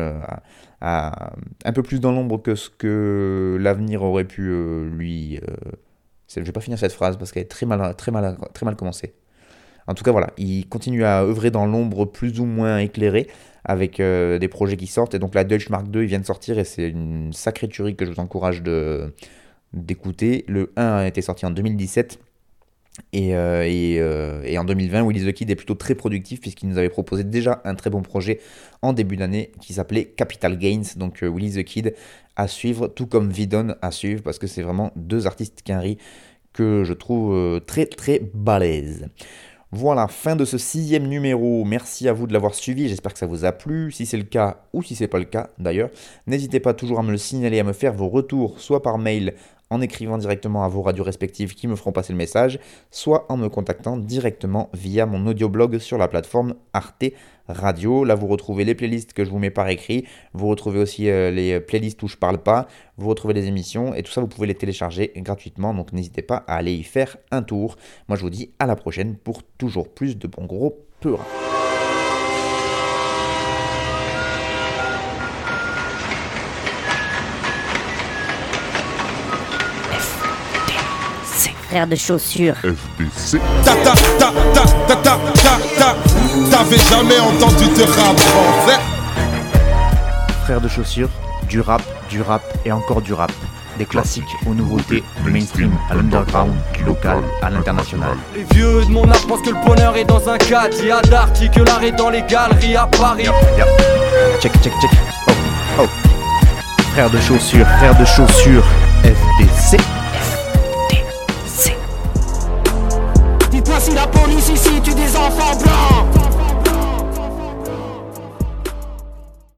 un peu plus dans l'ombre que ce que l'avenir aurait pu lui... je vais pas finir cette phrase parce qu'elle est très mal commencée. En tout cas, voilà, il continue à œuvrer dans l'ombre plus ou moins éclairée avec euh, des projets qui sortent. Et donc la Deutsche Mark 2, il vient de sortir et c'est une sacrée tuerie que je vous encourage d'écouter. Le 1 a été sorti en 2017. Et, euh, euh, et, en 2020, Willy the Kid est plutôt très productif puisqu'il nous avait proposé déjà un très bon projet en début d'année qui s'appelait Capital Gains. Donc euh, Willy the Kid à suivre, tout comme Vidon à suivre parce que c'est vraiment deux artistes quinri que je trouve très très balèzes. Voilà, fin de ce sixième numéro. Merci à vous de l'avoir suivi. J'espère que ça vous a plu. Si c'est le cas ou si c'est pas le cas d'ailleurs, n'hésitez pas toujours à me le signaler, à me faire vos retours, soit par mail en écrivant directement à vos radios respectives qui me feront passer le message, soit en me contactant directement via mon audioblog sur la plateforme Arte Radio. Là, vous retrouvez les playlists que je vous mets par écrit, vous retrouvez aussi euh, les playlists où je parle pas, vous retrouvez les émissions et tout ça, vous pouvez les télécharger gratuitement. Donc, n'hésitez pas à aller y faire un tour. Moi, je vous dis à la prochaine pour toujours plus de bons gros peurs. Frère de chaussures. FBC. Ta ta ta ta ta ta ta ta. T'avais jamais entendu de rap français. Frère de chaussures, du rap, du rap et encore du rap. Des classiques aux nouveautés, du mainstream à l'underground, du local à l'international. Les vieux de mon âge pensent que le bonheur est dans un cadre. Il y a d'arty que l'art est dans les galeries à Paris. Yep. Check, check, check. Oh, oh. Frère de chaussures, frère de chaussures, FBC. Si la police ici tue des enfants blancs